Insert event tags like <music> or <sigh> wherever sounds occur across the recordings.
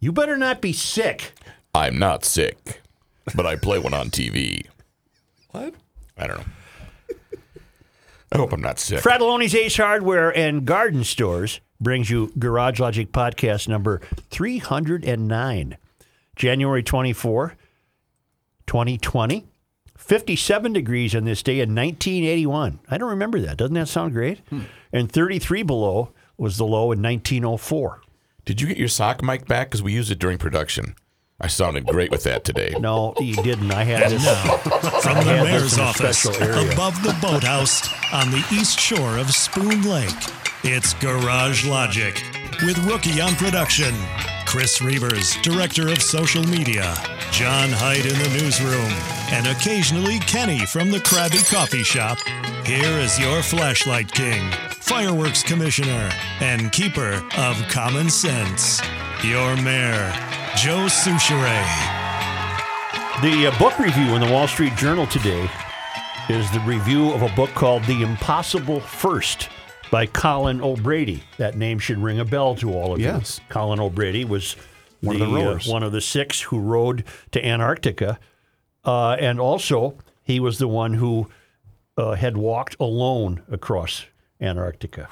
You better not be sick. I'm not sick, but I play one on TV. What? I don't know. I hope I'm not sick. Frattallone's Ace Hardware and Garden Stores brings you Garage Logic podcast number 309, January 24, 2020. 57 degrees on this day in 1981. I don't remember that. Doesn't that sound great? Hmm. And 33 below was the low in 1904. Did you get your sock mic back? Because we used it during production. I sounded great with that today. No, you didn't. I had this. From the Yeah, mayor's that's in a office, above the boathouse on the east shore of Spoon Lake, it's Garage Logic with Rookie on production, Chris Reuvers, director of social media, John Hyde in the newsroom, and occasionally Kenny from the Krabby Coffee Shop. Here is your flashlight king, fireworks commissioner, and keeper of common sense, your mayor, Joe Soucheray. The uh, book review in the Wall Street Journal today is the review of a book called The Impossible First by Colin O'Brady. That name should ring a bell to all of Yes. you. Colin O'Brady was One of the uh, one of the six who rowed to Antarctica. Uh, and also, he was the one who uh, had walked alone across Antarctica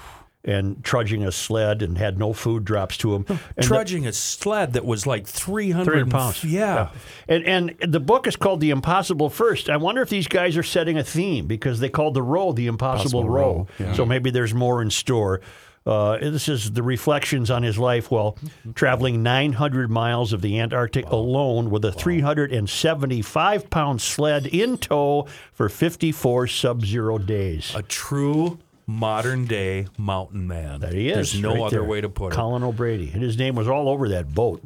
and trudging a sled and had no food drops to him. And the- trudging a sled that was like 300, 300 pounds. Yeah. And and the book is called The Impossible First. I wonder if these guys are setting a theme because they called the row The Impossible, Impossible row. Row, yeah. So maybe there's more in store. Uh, this is the reflections on his life while traveling 900 miles of the Antarctic alone with a 375 pound sled in tow for 54 sub zero days. A true modern day mountain man. That he is. There's no right other there. way to put it. Colin O'Brady. And his name was all over that boat.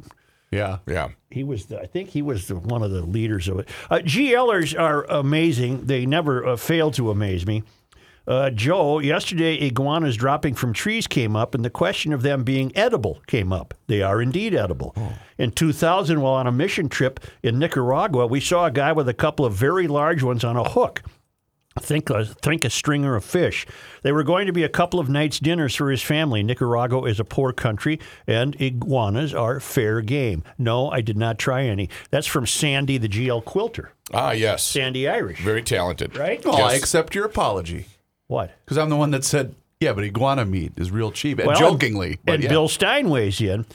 Yeah. Yeah. He was, the, I think, he was the, one of the leaders of it. Uh, GLers are amazing. They never uh, fail to amaze me. Uh, Joe, yesterday iguanas dropping from trees came up, and the question of them being edible came up. They are indeed edible. In 2000, while on a mission trip in Nicaragua, we saw a guy with a couple of very large ones on a hook. Think a, think a stringer of fish. They were going to be a couple of nights' dinners for his family. Nicaragua is a poor country, and iguanas are fair game. No, I did not try any. That's from Sandy, the GL quilter. Ah, yes. Sandy Irish, Very talented. right? Oh, I accept your apology What? because I'm the one that said, yeah, but iguana meat is real cheap. And Well, jokingly. but and yeah. Bill Stein weighs in.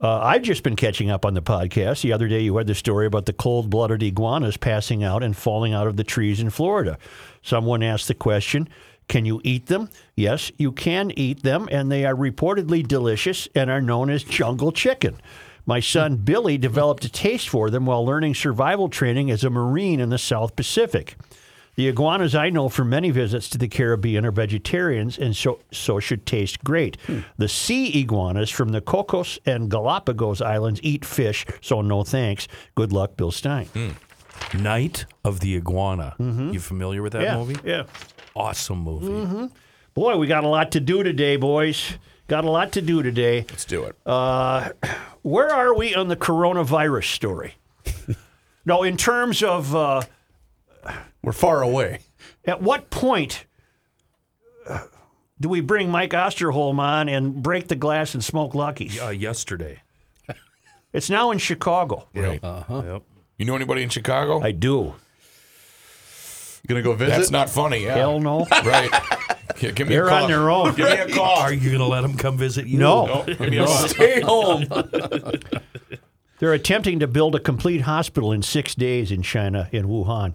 Uh, I've just been catching up on the podcast. The other day, you had the story about the cold blooded iguanas passing out and falling out of the trees in Florida. Someone asked the question Can you eat them? Yes, you can eat them, and they are reportedly delicious and are known as jungle chicken. My son Billy developed a taste for them while learning survival training as a Marine in the South Pacific. The iguanas I know from many visits to the Caribbean are vegetarians and so, so should taste great. Hmm. The sea iguanas from the Cocos and Galapagos Islands eat fish, so no thanks. Good luck, Bill Stein. Hmm. Night of the Iguana. You familiar with that yeah, movie? yeah. Awesome movie. Boy, we got a lot to do today, boys. Got a lot to do today. Let's do it. Where are we on the coronavirus story? <laughs> no, in terms of uh, We're far away. at what point uh, do we bring Mike Osterholm on and break the glass and smoke Luckies? Uh, yesterday. It's now in Chicago. Right. Yep. You know anybody in Chicago? I do. You gonna go visit? That's not funny. Yeah. Hell no. <laughs> Right. Gi- Give me They're a call. on their own. Give me a call. Are you going to let him come visit you? No. No, give me a call. <laughs> Stay home. <laughs> They're attempting to build a complete hospital in six days in China, in Wuhan.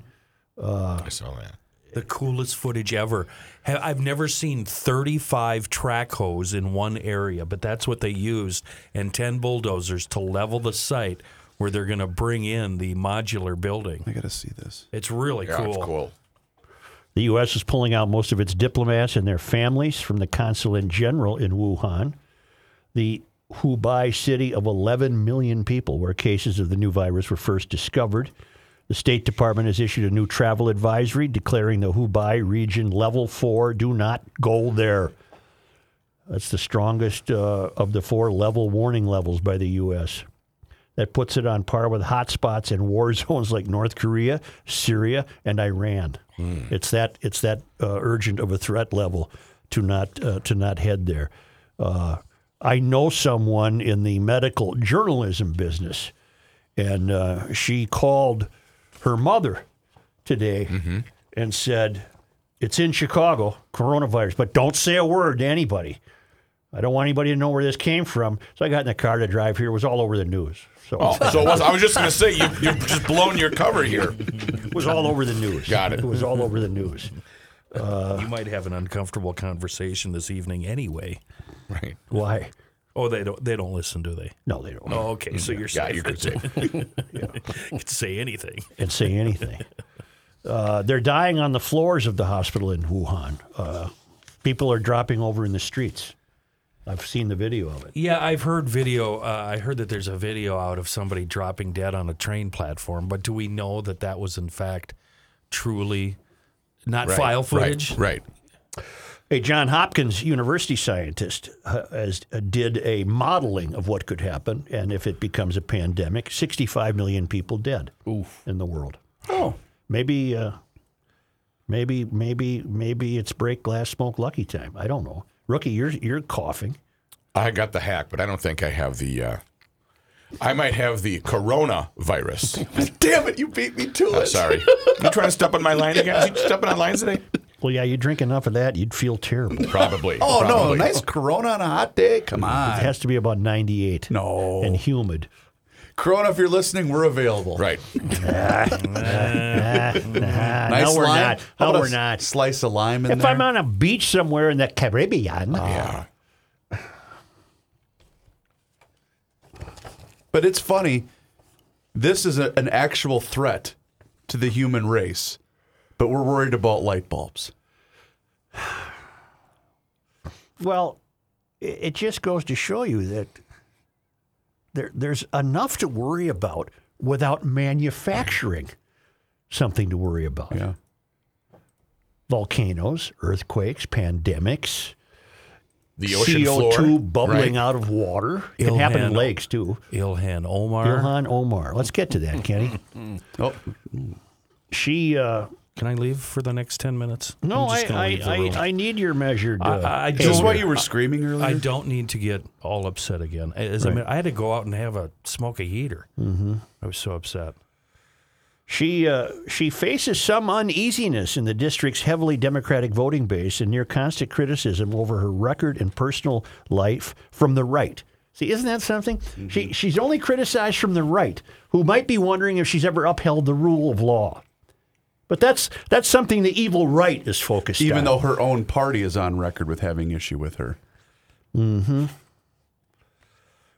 Uh, I saw that. The coolest footage ever. Ha- I've never seen 35 track hose in one area, but that's what they used, and 10 bulldozers to level the site where they're going to bring in the modular building. I gotta see this. It's really Yeah, cool. it's cool. The U.S. is pulling out most of its diplomats and their families from the consulate general in Wuhan, the Hubei city of 11 million people where cases of the new virus were first discovered. The State Department has issued a new travel advisory declaring the Hubei region level four. Do not go there. That's the strongest uh, of the four level warning levels by the U.S. That puts it on par with hotspots and war <laughs> zones like North Korea, Syria, and Iran. It's that it's that uh, urgent of a threat level to not uh, to not head there. Uh, I know someone in the medical journalism business, and uh, she called her mother today and said, It's in Chicago, coronavirus, but don't say a word to anybody. I don't want anybody to know where this came from. So I got in the car to drive here. It was all over the news. So Oh, so it was, I was just going to say, you, you've just blown your cover here. it was all over the news. Got it. It was all over the news. you might have an uncomfortable conversation this evening anyway. Right. Why? Oh, they don't. They don't listen, do they? No, they don't. Oh, okay. So you're Yeah, safe. you could say. <laughs> You could say anything. and say anything. Uh, they're dying on the floors of the hospital in Wuhan. Uh, people are dropping over in the streets. I've seen the video of it. Yeah, I've heard video. Uh, I heard that there's a video out of somebody dropping dead on a train platform. But do we know that that was in fact truly not Right, file footage? Right. right. A John Hopkins University scientist uh, has, uh, did a modeling of what could happen, and if it becomes a pandemic, 65 million people dead in the world. Oh, Maybe, uh, maybe, maybe, maybe it's break glass, smoke lucky time. I don't know. Rookie, you're you're coughing. I got the hack, but I don't think I have the. Uh, I might have the coronavirus. <laughs> damn it! You beat me to I'm it. sorry. <laughs> You trying to step on my line again? You stepping on lines today? Well, yeah, you drink enough of that, you'd feel terrible. Probably. <laughs> Oh no! Probably. Nice Corona on a hot day. Come on. It on, has to be about 98. No. And humid. Corona. If you're listening, we're available. Right. <laughs> Nah, Nice no, we're lime. not. How No, about we're a not. Slice of lime in there. If there. I'm on a beach somewhere in the Caribbean, ah. Yeah. But it's funny. This is a, an actual threat to the human race, but we're worried about light bulbs. <sighs> well, it, it just goes to show you that there, there's enough to worry about without manufacturing something to worry about. Yeah. Volcanoes, earthquakes, pandemics, The ocean CO2 floor. bubbling right? out of water. It Can happen in lakes too. Ilhan Omar. Ilhan Omar. Let's get to that, Kenny. <laughs> Oh, She uh, Can I leave for the next ten minutes? No, I'm I, I, I, need your measured. Uh, I- I is this why you were screaming earlier? I don't need to get all upset again. As I, mean, I had to go out and have a smoke a heater. Mm-hmm. I was so upset. she uh, she faces some uneasiness in the district's heavily Democratic voting base and near constant criticism over her record and personal life from the right. See, isn't that something? She she's only criticized from the right, who might be wondering if she's ever upheld the rule of law. But that's that's something the evil right is focused Even on. Even though her own party is on record with having issue with her. Hmm.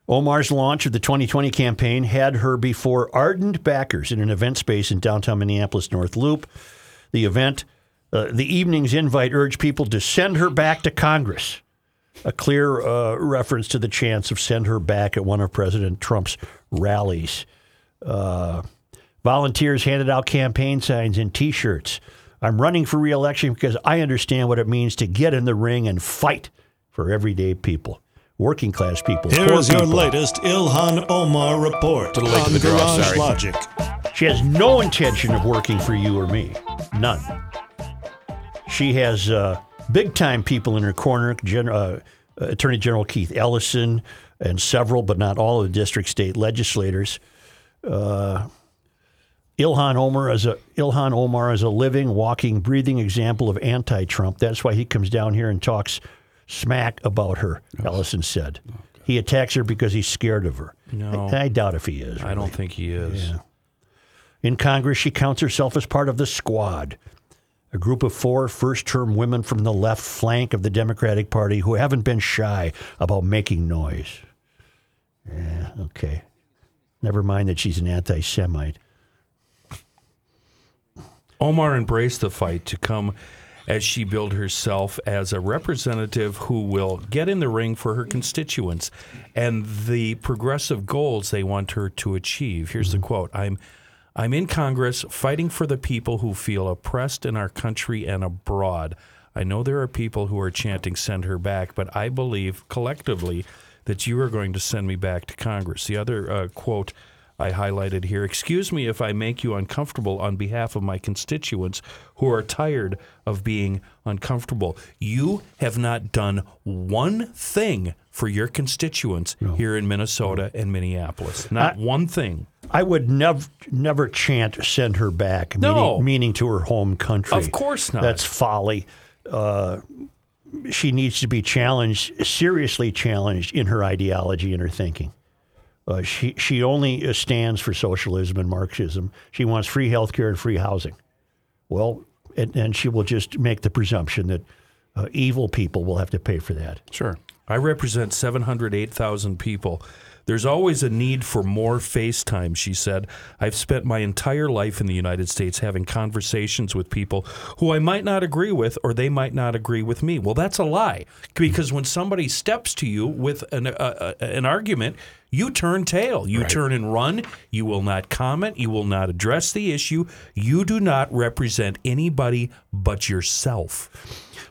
Omar's launch of the 2020 campaign had her before ardent backers in an event space in downtown Minneapolis North Loop. The event, uh, the evening's invite urged people to send her back to Congress. A clear uh, reference to the chance of send her back at one of President Trump's rallies. Uh, volunteers handed out campaign signs and T-shirts. I'm running for reelection because I understand what it means to get in the ring and fight for everyday people, working class people. Here poor is your people. latest Ilhan Omar report To the lake on of the draw, Garage. Logic. She has no intention of working for you or me. None. She has uh, big time people in her corner Gen- uh, Attorney General Keith Ellison and several, but not all, of the district state legislators. Uh, Ilhan Omar is a Ilhan Omar is a living, walking, breathing example of anti-Trump. That's why he comes down here and talks smack about her. Ellison said he attacks her because he's scared of her. No. I, I doubt if he is. I don't think he is. In Congress, she counts herself as part of the squad, a group of four first term women from the left flank of the Democratic Party who haven't been shy about making noise. Yeah, okay. Never mind that she's an anti Semite. Omar embraced the fight to come as she billed herself as a representative who will get in the ring for her constituents and the progressive goals they want her to achieve. Here's the quote I'm I'm in Congress fighting for the people who feel oppressed in our country and abroad. I know there are people who are chanting send her back, but I believe collectively that you are going to send me back to Congress. The other uh, quote I highlighted here. Excuse me if I make you uncomfortable on behalf of my constituents who are tired of being uncomfortable. You have not done one thing for your constituents here in Minnesota and Minneapolis. Not one thing. I would never never chant send her back, No. meaning, meaning to her home country. Of course not. That's folly. Uh, she needs to be challenged, seriously challenged in her ideology and her thinking. Uh, she she only uh, stands for socialism and Marxism. She wants free health care and free housing. Well, and, and she will just make the presumption that uh, evil people will have to pay for that. Sure. I represent 708,000 people. There's always a need for more FaceTime, she said. I've spent my entire life in the United States having conversations with people who I might not agree with or they might not agree with me. Well, that's a lie because when somebody steps to you with an, uh, uh, an argument, you turn tail. You turn and run. You will not comment. You will not address the issue. You do not represent anybody but yourself.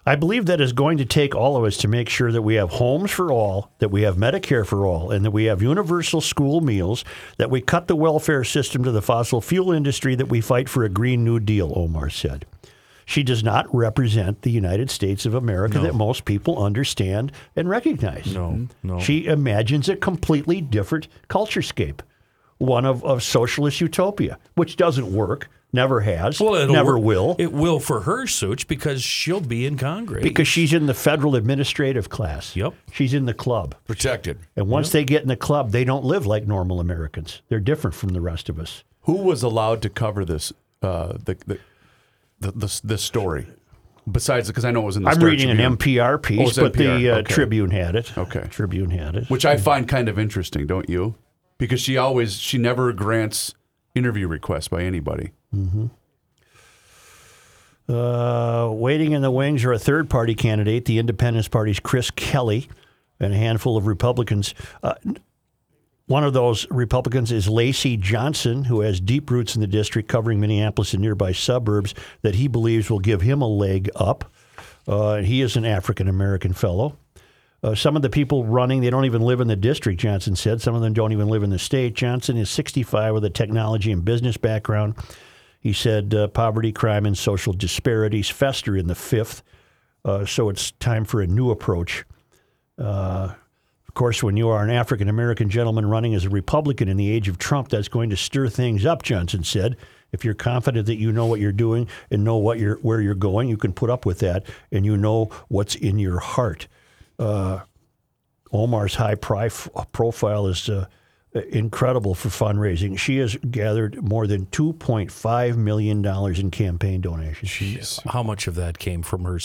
I believe that is going to take all of us to make sure that we have homes for all, that we have Medicare for all, and that we have universal school meals, that we cut the welfare system to the fossil fuel industry, that we fight for a Green New Deal, Omar said. She does not represent the United States of America that most people understand and recognize. No, no. She imagines a completely different culture scape, one of, of socialist utopia, which doesn't work, never has, Well, it'll never work- will. It will for her, Such, because she'll be in Congress. Because she's in the federal administrative class. Yep. She's in the club. Protected. And once they get in the club, they don't live like normal Americans. They're different from the rest of us. Who was allowed to cover this? Uh, the, the the the this story. Besides, because I know it was in the I'm Star reading Tribune, an NPR Oh, piece, it's but the uh, Okay. Tribune had it. Okay. Tribune had it. which I find kind of interesting, don't you? Because she always she never grants interview requests by anybody. Uh, waiting in the wings are a third party candidate, the Independence Party's Chris Kelly, and a handful of Republicans. Uh, one of those Republicans is Lacey Johnson, who has deep roots in the district covering Minneapolis and nearby suburbs that he believes will give him a leg up. Uh, he is an African American fellow. Uh, some of the people running, they don't even live in the district, Johnson said. Some of them don't even live in the state. Johnson is 65 with a technology and business background. He said uh, poverty, crime, and social disparities fester in the fifth. Uh, so it's time for a new approach. Uh, of course, when you are an African American gentleman running as a Republican in the age of Trump, that's going to stir things up, Johnson said. If you're confident that you know what you're doing and know what you're, where you're going, you can put up with that and you know what's in your heart. Uh, Omar's high prof- profile is uh, incredible for fundraising. She has gathered more than $2.5 million in campaign donations. How much of that came from her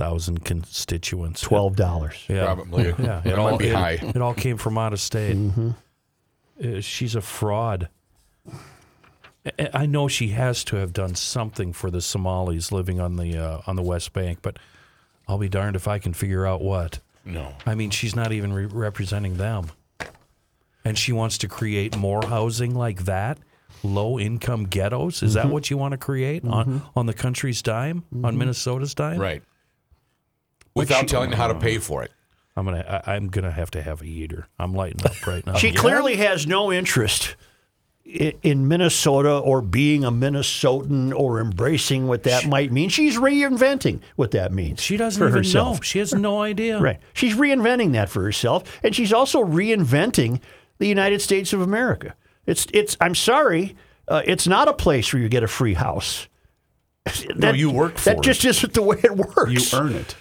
708,000 constituents? $12. Yeah. Probably. Yeah, That might be it, high. It all came from out of state. Uh, she's a fraud. I- I know she has to have done something for the Somalis living on the uh, on the West Bank, but I'll be darned if I can figure out what. No. I mean, she's not even re- representing them, and she wants to create more housing like that, low income ghettos. Is that what you want to create on on the country's dime, on Minnesota's dime? Right. Without telling you how to pay for it. I'm gonna I, I'm gonna have to have a heater. I'm lighting up right now. She clearly has no interest i- in Minnesota or being a Minnesotan or embracing what that might mean. She's reinventing what that means. She doesn't for even herself. know. She has no idea. <laughs> Right. She's reinventing that for herself, and she's also reinventing the United States of America. It's it's. I'm sorry, uh, it's not a place where you get a free house. <laughs> No, you work for that it. just isn't the way it works. You earn it.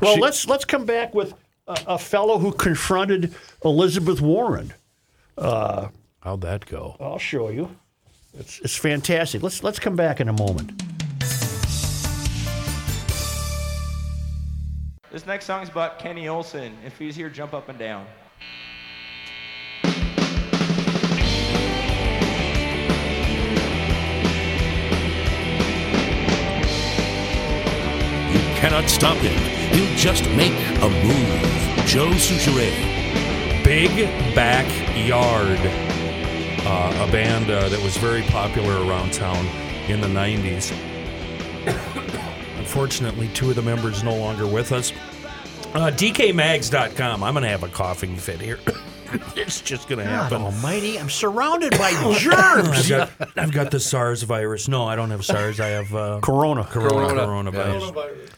Well, She- let's let's come back with a, a fellow who confronted Elizabeth Warren. Uh, How'd that go? I'll show you. It's it's fantastic. Let's let's come back in a moment. This next song is about Kenny Olson. If he's here, jump up and down. You cannot stop him. He'll just make a move. Joe Soucheray. Big Backyard, uh, a band uh, that was very popular around town in the 90s. <coughs> Unfortunately, two of the members no longer with us. Uh, DKMags.com. I'm going to have a coughing fit here. <coughs> it's just going to God happen. almighty, I'm surrounded by <coughs> germs. I've got, I've got the SARS virus. No, I don't have SARS. I have uh, Corona. corona, coronavirus.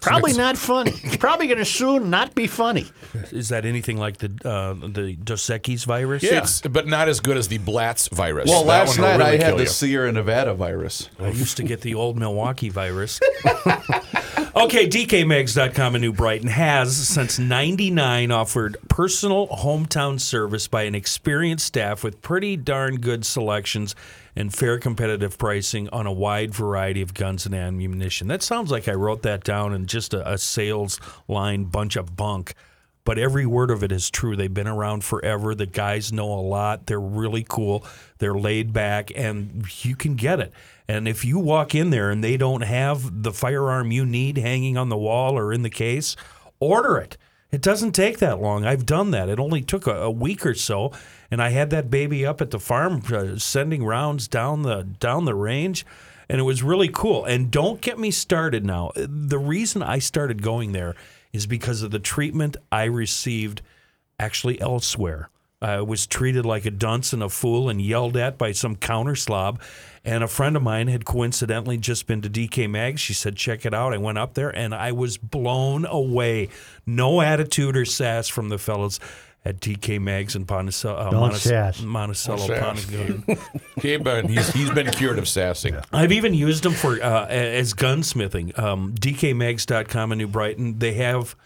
Probably not funny. Probably going to soon not be funny. Is that anything like the uh, the Dos Equis virus? It's, but not as good as the Blatz virus. Well, That last one will night I really had kill the you. Sierra Nevada virus. I used to get the old Milwaukee virus. <laughs> okay, DKMags.com in New Brighton has, since 99, offered personal hometown service by an experienced staff with pretty darn good selections and fair competitive pricing on a wide variety of guns and ammunition. That sounds like I wrote that down in just a, a sales line bunch of bunk. But every word of it is true. They've been around forever. The guys know a lot. They're really cool. They're laid back, and you can get it. And if you walk in there and they don't have the firearm you need hanging on the wall or in the case, order it. It doesn't take that long. I've done that. It only took a, a week or so, and I had that baby up at the farm uh, sending rounds down the down the range, and it was really cool. And don't get me started now. The reason I started going there is because of the treatment I received actually elsewhere. I was treated like a dunce and a fool and yelled at by some counter slob. And a friend of mine had coincidentally just been to DK Mag. She said, check it out. I went up there and I was blown away. No attitude or sass from the fellows at DK Mags and Ponticello. Uh, Don't Montice- sass. Monticello. Sass. Ponticello. <laughs> Okay, but he's, he's been cured of sassing. I've even used them for uh, as gunsmithing. Um, DKMags.com in New Brighton, they have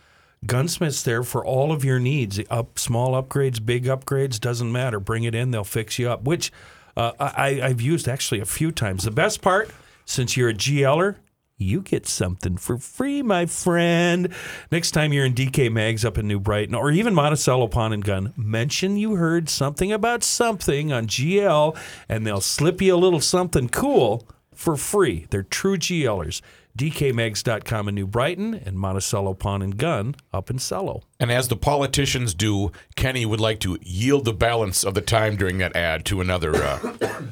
gunsmiths there for all of your needs. Up small upgrades, big upgrades, doesn't matter. Bring it in, they'll fix you up. Which uh, I, I've used actually a few times. The best part, since you're a GLer, you get something for free, my friend. Next time you're in DK Mags up in New Brighton or even Monticello Pawn and Gun, mention you heard something about something on GL and they'll slip you a little something cool for free. They're true GLers. DKMags.com in New Brighton and Monticello Pawn and Gun up in Cello. And as the politicians do, Kenny would like to yield the balance of the time during that ad to another. Uh,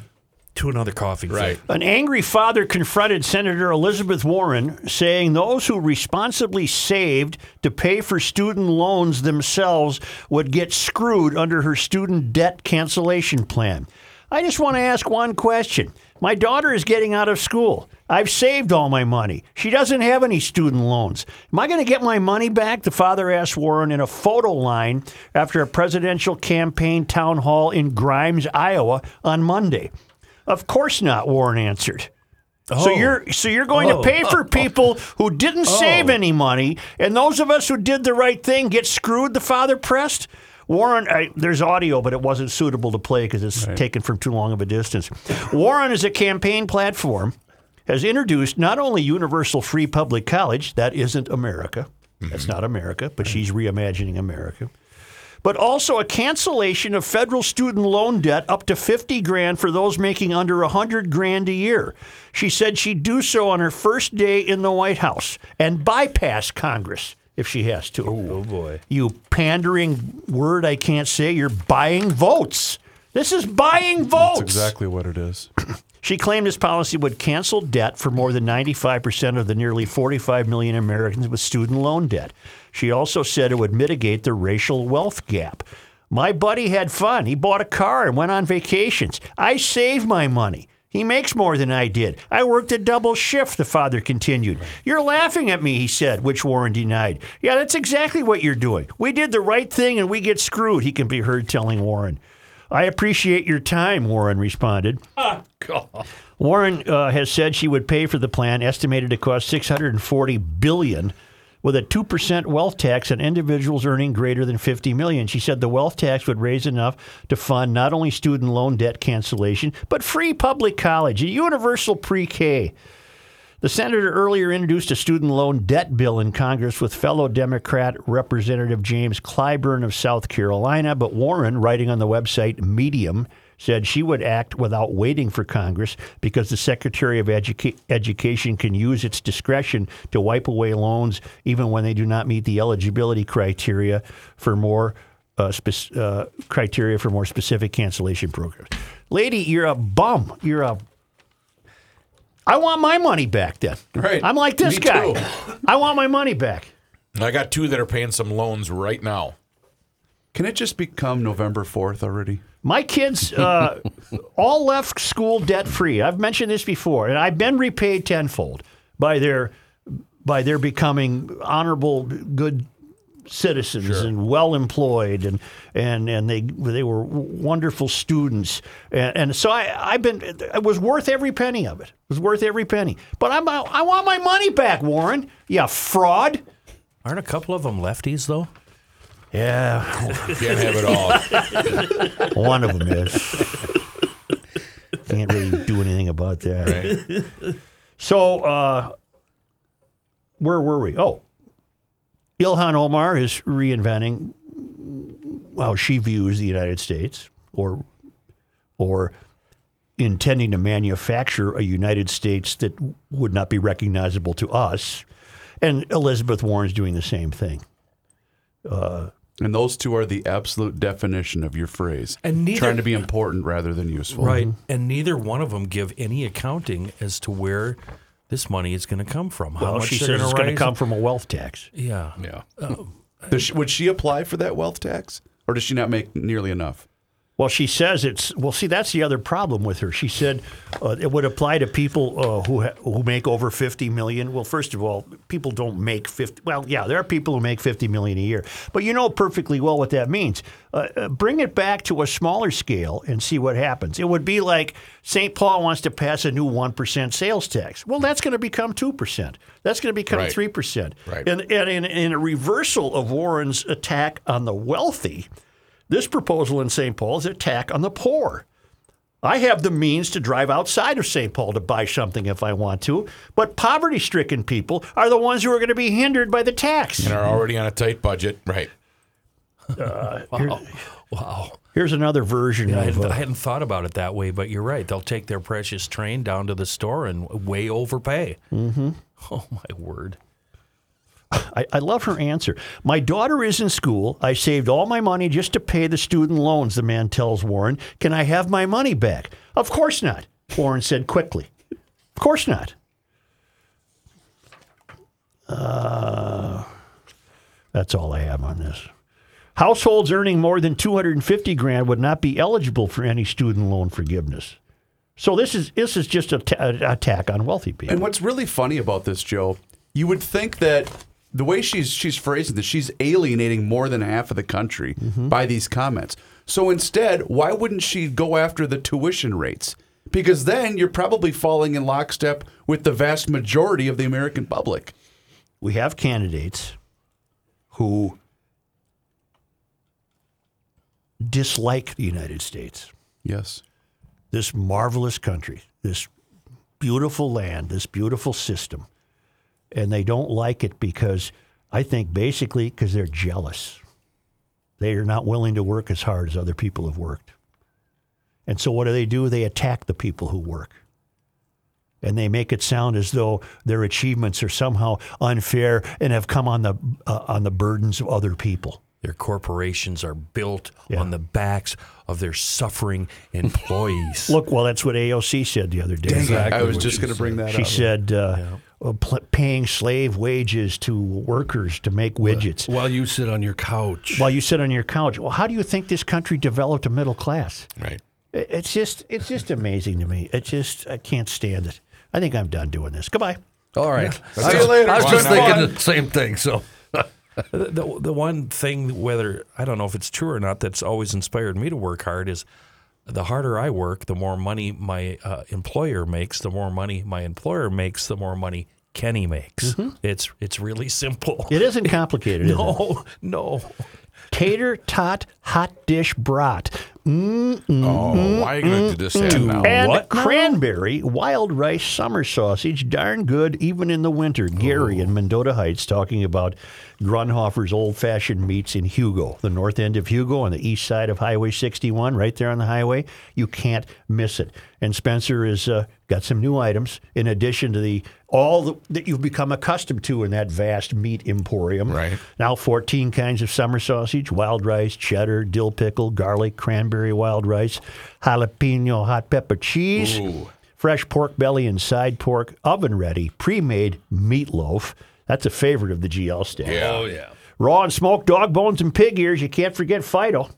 To another coffee. right. An angry father confronted Senator Elizabeth Warren, saying those who responsibly saved to pay for student loans themselves would get screwed under her student debt cancellation plan. I just want to ask one question. My daughter is getting out of school. I've saved all my money. She doesn't have any student loans. Am I going to get my money back? The father asked Warren in a photo line after a presidential campaign town hall in Grimes, Iowa on Monday. Of course not, Warren answered. So oh. you're so you're going Oh. to pay for <laughs> people who didn't save oh. any money, and those of us who did the right thing get screwed. The father pressed. Warren, I, there's audio, but it wasn't suitable to play because it's taken from too long of a distance. Warren, as a campaign platform, has introduced not only universal free public college, that isn't America, that's mm-hmm. not America, but she's reimagining America but also a cancellation of federal student loan debt up to 50 grand for those making under 100 grand a year. She said she'd do so on her first day in the White House and bypass Congress if she has to. Oh, boy. You pandering word I can't say, you're buying votes. This is buying votes. That's exactly what it is. <clears throat> She claimed this policy would cancel debt for more than 95% of the nearly 45 million Americans with student loan debt. She also said it would mitigate the racial wealth gap. My buddy had fun. He bought a car and went on vacations. I saved my money. He makes more than I did. I worked a double shift, the father continued. You're laughing at me, he said, which Warren denied. Yeah, that's exactly what you're doing. We did the right thing and we get screwed, he can be heard telling Warren. I appreciate your time, Warren responded. "Oh <laughs> God." Warren uh, has said she would pay for the plan, estimated to cost 640 billion, with a two percent wealth tax on individuals earning greater than 50 million. She said the wealth tax would raise enough to fund not only student loan debt cancellation, but free public college, a universal pre-K. The senator earlier introduced a student loan debt bill in Congress with fellow Democrat Representative James Clyburn of South Carolina, but Warren, writing on the website Medium, said she would act without waiting for Congress because the Secretary of Educa- Education can use its discretion to wipe away loans even when they do not meet the eligibility criteria for more uh, spec- uh, criteria for more specific cancellation programs. Lady, you're a bum. You're a I want my money back then. Right. I'm like this Me guy. too. I want my money back. I got two that are paying some loans right now. Can it just become November 4th already? My kids uh, <laughs> all left school debt free. I've mentioned this before, and I've been repaid tenfold by their by their becoming honorable, good citizens and well employed, and and and they they were wonderful students, and, and so I I've been it was worth every penny of it. It was worth every penny. But I'm I want my money back, Warren. Yeah, fraud. Aren't a couple of them lefties though? Yeah, Can't have it all. <laughs> One of them is. Can't really do anything about that. So, uh, where were we? Oh, Ilhan Omar is reinventing how she views the United States, or, or intending to manufacture a United States that would not be recognizable to us. And Elizabeth Warren's doing the same thing. And those two are the absolute definition of your phrase. And neither- trying to be important rather than useful. Right. And neither one of them give any accounting as to where this money is going to come from. How Well, much she they're says gonna it's going to come from a wealth tax. Yeah. Yeah. Uh, does she, would she apply for that wealth tax, or does she not make nearly enough? Well, she says it's well. See, that's the other problem with her. She said uh, it would apply to people uh, who ha- who make over fifty million. Well, first of all, people don't make fifty. Well, yeah, there are people who make fifty million a year, but you know perfectly well what that means. Uh, uh, bring it back to a smaller scale and see what happens. It would be like St. Paul wants to pass a new one percent sales tax. Well, that's going to become two percent. That's going to become three percent. Right. And, and in, in a reversal of Warren's attack on the wealthy. This proposal in St. Paul is an attack on the poor. I have the means to drive outside of St. Paul to buy something if I want to, but poverty stricken people are the ones who are going to be hindered by the tax. And are already on a tight budget. Right. <laughs> Wow. Here's another version I of. hadn't, uh, I hadn't thought about it that way, but you're right. They'll take their precious train down to the store and way overpay. Mm-hmm. Oh, my word. I, I love her answer. My daughter is in school. I saved all my money just to pay the student loans, the man tells Warren. Can I have my money back? Of course not, Warren said quickly. Of course not. Uh, that's all I have on this. Households earning more than 250 grand would not be eligible for any student loan forgiveness. So this is this is just a ta- an attack on wealthy people. And what's really funny about this, Joe, you would think that the way she's she's phrasing this, she's alienating more than half of the country mm-hmm. by these comments. So instead, why wouldn't she go after the tuition rates? Because then you're probably falling in lockstep with the vast majority of the American public. we have candidates who dislike the United States, Yes. this marvelous country, this beautiful land, this beautiful system. And they don't like it because I think basically because they're jealous. They are not willing to work as hard as other people have worked. And so what do they do? They attack the people who work. And they make it sound as though their achievements are somehow unfair and have come on the uh, on the burdens of other people. Their corporations are built Yeah. on the backs of their suffering employees. <laughs> Look, well, that's what AOC said the other day. I was just going to bring that She up. said uh, uh, pl- paying slave wages to workers to make widgets While you sit on your couch. while you sit on your couch. Well, how do you think this country developed a middle class? Right. It's just it's just amazing to me. It just I can't stand it. I think I'm done doing this. Goodbye. All right. See I you was, later. I was just thinking the same thing. So the, the, one thing, whether I don't know if it's true or not, that's always inspired me to work hard is the harder I work, the more money my uh, employer makes, the more money my employer makes, the more money Kenny makes. It's it's really simple. It isn't complicated. is <laughs> no, no. Tater tot hot dish brat. Mm, Oh, why are you going to do this ad now? And What? cranberry wild rice summer sausage, darn good even in the winter. Gary in Mendota Heights talking about Grundhofer's old fashioned meats in Hugo, the north end of Hugo on the east side of Highway 61, right there on the highway. You can't miss it. And Spencer has uh, got some new items in addition to the all the, that you've become accustomed to in that vast meat emporium. Right. Now 14 kinds of summer sausage, wild rice, cheddar, dill pickle, garlic, cranberry wild rice, jalapeno hot pepper cheese, fresh pork belly and side pork, oven ready, pre-made meatloaf. That's a favorite of the GL staff. Yeah. oh yeah. Raw and smoked dog bones and pig ears. You can't forget Fido.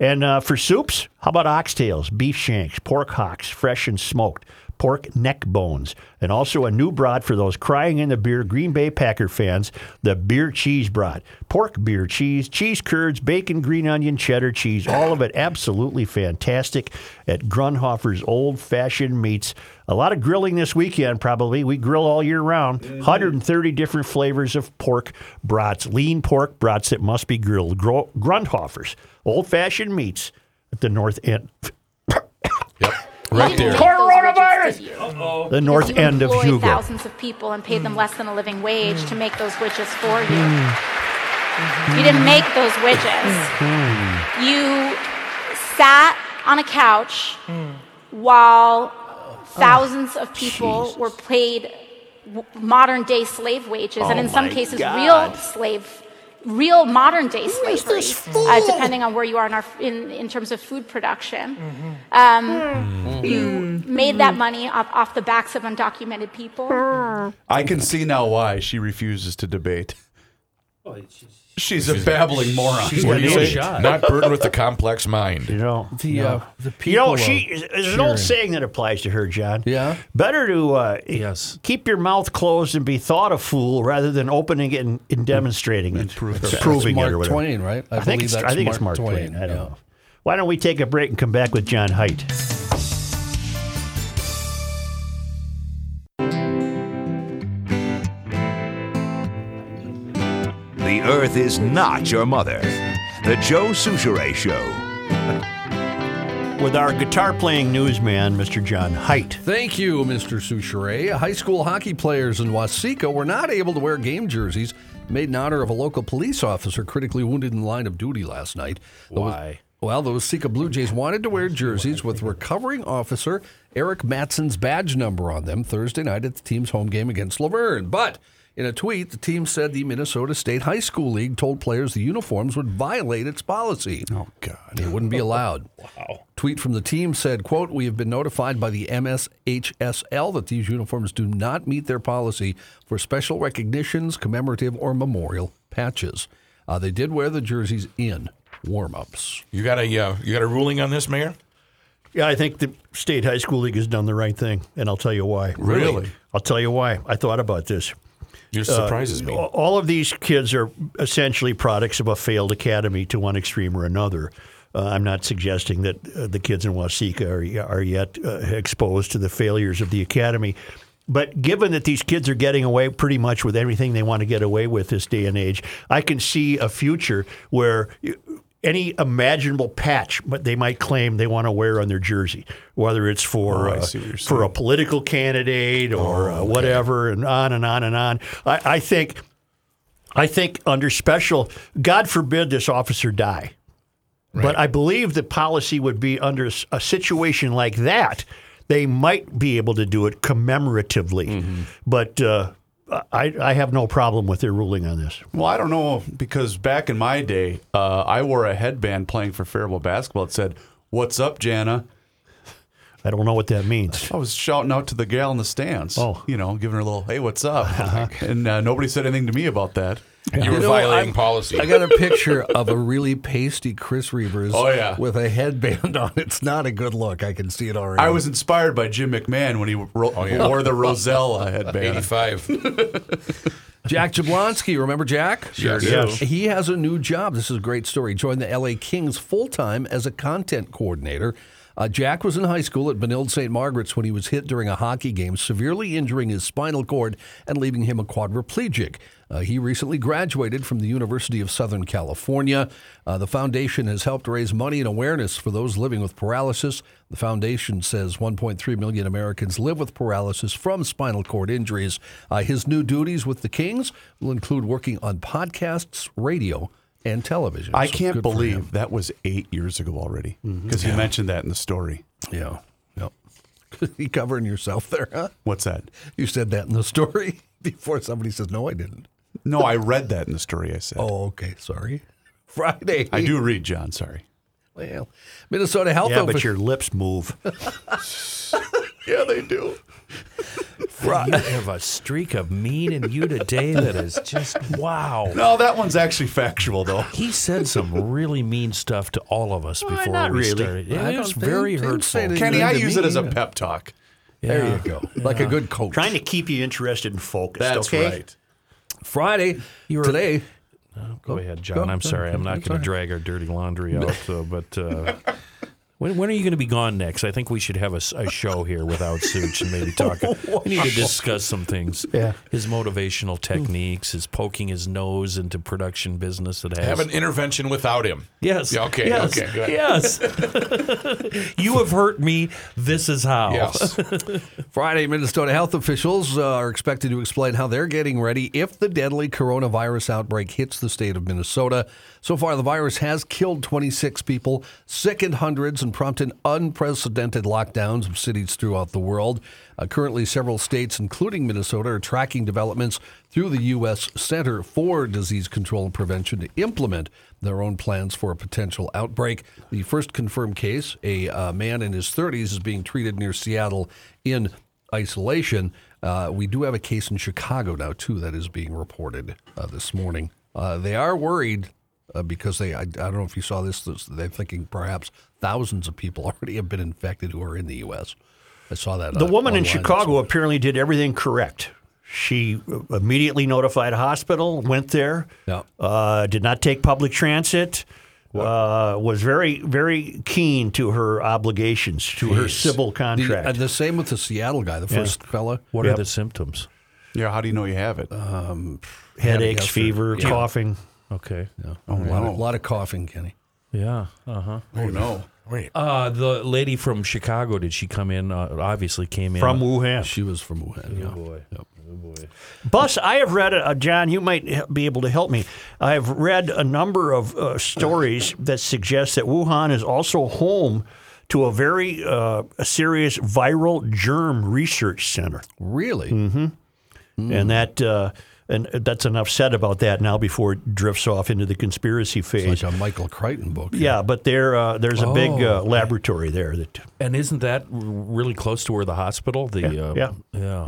And uh, for soups, how about oxtails, beef shanks, pork hocks, fresh and smoked, pork neck bones, and also a new brat for those crying in the beer Green Bay Packer fans, the beer cheese brat. Pork beer cheese, cheese curds, bacon, green onion, cheddar cheese, all of it absolutely fantastic at Grundhofer's Old Fashioned Meats. A lot of grilling this weekend, probably. We grill all year round. Mm-hmm. 130 different flavors of pork brats, lean pork brats that must be grilled. Grundhofer's Old Fashioned Meats at the north end. Yep. Right there. Coronavirus! The north you end of employed Hugo. thousands of people and paid them less than a living wage to make those widgets for you. Mm-hmm. You didn't mm-hmm. make those widgets. Mm-hmm. You sat on a couch mm. while oh. thousands of people were paid modern day slave wages, and oh in some cases, real slave. Real modern day slavery, uh, depending on where you are in, our, in, in terms of food production. Um, You made that money off, off the backs of undocumented people. I can see now why she refuses to debate. She's a babbling moron. She's What do you no say? shot. <laughs> Not burdened with the complex mind. You know, The uh, the people. you know, of she there's an old cheering. saying that applies to her, John. Yeah? better to uh, Yes. keep your mouth closed and be thought a fool rather than opening it and, and demonstrating it, or It's proving Mark it, or whatever. Twain, right? I, think believe it's that's I think it's Mark Twain. I don't yeah. know. Why don't we take a break and come back with John Height? The Earth is not your mother. The Joe Soucheray Show. With our guitar playing newsman, Mr. John Height. Thank you, Mr. Soucheray. High school hockey players in Waseca were not able to wear game jerseys made in honor of a local police officer critically wounded in the line of duty last night. The- Why? well, the Waseca Blue Jays wanted to wear jerseys with recovering officer Arik Matson's badge number on them Thursday night at the team's home game against Luverne. But in a tweet, the team said the Minnesota State High School League told players the uniforms would violate its policy. Oh God. They wouldn't be <laughs> allowed. wow. Tweet from the team said, quote, We have been notified by the MSHSL that these uniforms do not meet their policy for special recognitions, commemorative, or memorial patches. Uh, they did wear the jerseys in warm-ups. You got a uh, you got a ruling on this, Mayor? Yeah, I think the State High School League has done the right thing, and I'll tell you why. Really? I'll tell you why. I thought about this. It surprises me. All- of these kids are essentially products of a failed academy to one extreme or another. Uh, I'm not suggesting that uh, the kids in Waseca are, are yet uh, exposed to the failures of the academy. But given that these kids are getting away pretty much with everything they want to get away with this day and age, I can see a future where any imaginable patch but they might claim they want to wear on their jersey, whether it's for Oh, uh, see what you're for a political candidate or uh, whatever, and on and on and on. I, I think, I think under special, God forbid this officer die, but I believe the policy would be under a situation like that, they might be able to do it commemoratively, but. Uh, I, I have no problem with their ruling on this. Well, I don't know because back in my day, uh, I wore a headband playing for Faribault basketball. It said, "What's up, Jana?" I don't know what that means. I was shouting out to the gal in the stands. Oh. you know, giving her a little, "Hey, what's up?" <laughs> and uh, nobody said anything to me about that. You were know, violating I'm- policy. I got a picture of a really pasty Chris Reuvers Oh, yeah. with a headband on. It's not a good look. I can see it already. I was inspired by Jim McMahon when he ro- yeah. wore the Rozelle uh, headband. 85. <laughs> Jack Jablonski, remember Jack? Sure do. Yes. He has a new job. This is a great story. He joined the LA Kings full time as a content coordinator. Uh, Jack was in high school at Benilde St. Margaret's when he was hit during a hockey game, severely injuring his spinal cord and leaving him a quadriplegic. Uh, he recently graduated from the University of Southern California. Uh, the foundation has helped raise money and awareness for those living with paralysis. The foundation says 1.3 million Americans live with paralysis from spinal cord injuries. Uh, his new duties with the Kings will include working on podcasts, radio, and television. I So can't good for him. believe that was eight years ago already mm-hmm. because he mentioned that in the story. Yeah. Yep. <laughs> you covering yourself there, huh? What's that? You said that in the story <laughs> before somebody says, no, I didn't. No, I read that in the story. I said. Oh, okay. Sorry. <laughs> Friday. I do read, John. Sorry. Well, Minnesota Health Yeah, but your lips move. Yeah, they do. You have a streak of mean in you today that is just wow. No, that one's actually factual, though. He said some really mean stuff to all of us before not we really. started. It I was very think- didn't say hurtful. anything. Kenny, I use it as a pep talk. There you go. Like a good coach. Trying to keep you interested and focused. That's okay? right. Friday, You were- today. Go ahead, John. Go. I'm sorry. I'm not going to drag our dirty laundry out. uh, but uh, <laughs> when, when are you going to be gone next? I think we should have a show here without Such and maybe talk. <laughs> We need to discuss some things. Yeah. His motivational techniques, his poking his nose into production business that has. Have an intervention without him. yes. Yeah, okay, Yes. okay, good. Yes. <laughs> you have hurt me. This is how. Yes. <laughs> Friday, Minnesota health officials uh, are expected to explain how they're getting ready if the deadly coronavirus outbreak hits the state of Minnesota. So far, the virus has killed 26 people, sickened hundreds, and prompted unprecedented lockdowns of cities throughout the world. Uh, currently, several states, including Minnesota, are tracking developments through the U.S. Center for Disease Control and Prevention to implement their own plans for a potential outbreak. The first confirmed case, a uh, man in his 30s, is being treated near Seattle in isolation. Uh, we do have a case in Chicago now, too, that is being reported uh, this morning. Uh, they are worried uh, because they, I, I don't know if you saw this, this, they're thinking perhaps thousands of people <laughs> already have been infected who are in the U.S. I saw that. The uh, woman in Chicago apparently did everything correct. She uh, immediately notified a hospital, went there, Yeah. uh, did not take public transit, uh, was very, very keen to her obligations, to her civil The, contract. and the same with the Seattle guy, the first fella. What Yep. are the symptoms? Yeah, how do you know you have it? Headaches, yesterday. fever, coughing. Okay. Oh, a, lot of, lot of coughing, Kenny. Yeah. Uh huh. oh, no. Wait. Uh, the lady from Chicago, did she come in? Uh, obviously came in From Wuhan. She was from Wuhan. Yeah. boy. Bus, I have read, uh, John, you might be able to help me. I have read a number of uh, stories that suggest that Wuhan is also home to a very uh, serious viral germ research center. Really? Mhm. And that. Uh, and that's enough said about that now before it drifts off into the conspiracy phase. Like a Michael Crichton book. yeah, but there, uh, there's a big Oh, uh, laboratory there that And isn't that really close to where the hospital? The Yeah, uh, yeah.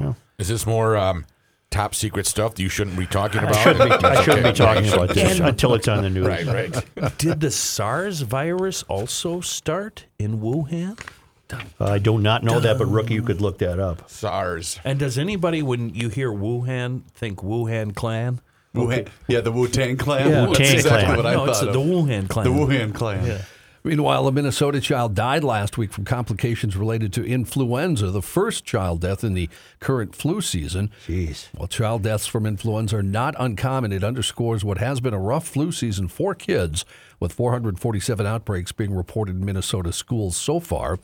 yeah. Is this more um, top secret stuff that you shouldn't be talking about? I shouldn't be, I shouldn't be talking about this until it's on the news. Right, right. Did the SARS virus also start in Wuhan? Uh, I do not know that, but rookie, you could look that up. SARS. And does anybody, when you hear Wuhan, think Wuhan clan? Wuhan, yeah, the Wu Tang Clan. Yeah, That's Wu-Tang exactly Clan. what I no, thought. it's the, of. the Wuhan clan. The Wuhan Clan. Meanwhile, a Minnesota child died last week from complications related to influenza, the first child death in the current flu season. Jeez. While child deaths from influenza are not uncommon, it underscores what has been a rough flu season for kids, with 447 outbreaks being reported in Minnesota schools so far.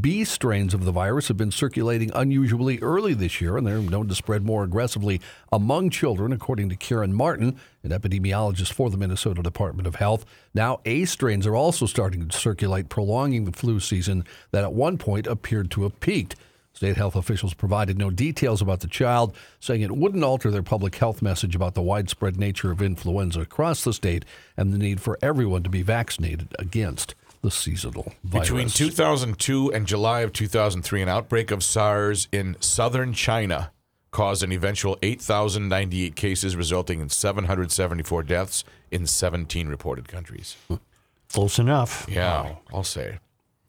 B strains of the virus have been circulating unusually early this year, and they're known to spread more aggressively among children, according to Karen Martin, an epidemiologist for the Minnesota Department of Health. Now, A strains are also starting to circulate, prolonging the flu season that at one point appeared to have peaked. State health officials provided no details about the child, saying it wouldn't alter their public health message about the widespread nature of influenza across the state and the need for everyone to be vaccinated against the seasonal virus. Between 2002 and July of 2003, an outbreak of SARS in southern China caused an eventual 8,098 cases, resulting in 774 deaths in 17 reported countries. Close enough. Yeah, I'll say.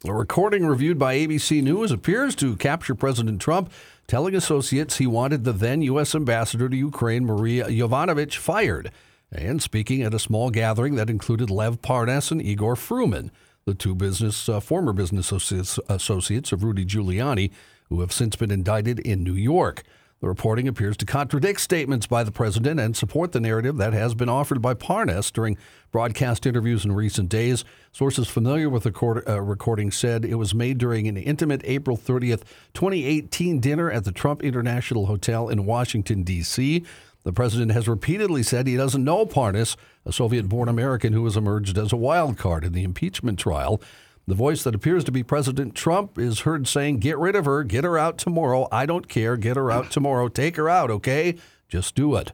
A recording reviewed by ABC News appears to capture President Trump telling associates he wanted the then U.S. ambassador to Ukraine, Maria Yovanovitch, fired, and speaking at a small gathering that included Lev Parnas and Igor Fruman, the two business uh, former business associates, of Rudy Giuliani, who have since been indicted in New York. The reporting appears to contradict statements by the president and support the narrative that has been offered by Parnas during broadcast interviews in recent days. Sources familiar with the uh, recording said it was made during an intimate April 30th, 2018 dinner at the Trump International Hotel in Washington, D.C. The president has repeatedly said he doesn't know Parnas, a Soviet born American who has emerged as a wild card in the impeachment trial. The voice that appears to be President Trump is heard saying, Get rid of her, get her out tomorrow. I don't care, get her out tomorrow. Take her out, okay? Just do it.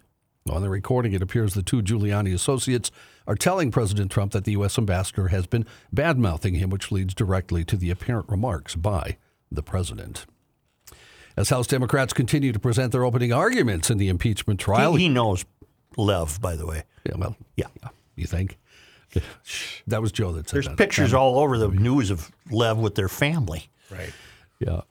On the recording, it appears the two Giuliani associates are telling President Trump that the U.S. ambassador has been bad mouthing him, which leads directly to the apparent remarks by the president. As House Democrats continue to present their opening arguments in the impeachment trial. He, he knows Lev, by the way. yeah, well, Yeah. you think? That was Joe that said There's that. pictures all over the news of Lev with their family. Right. Yeah,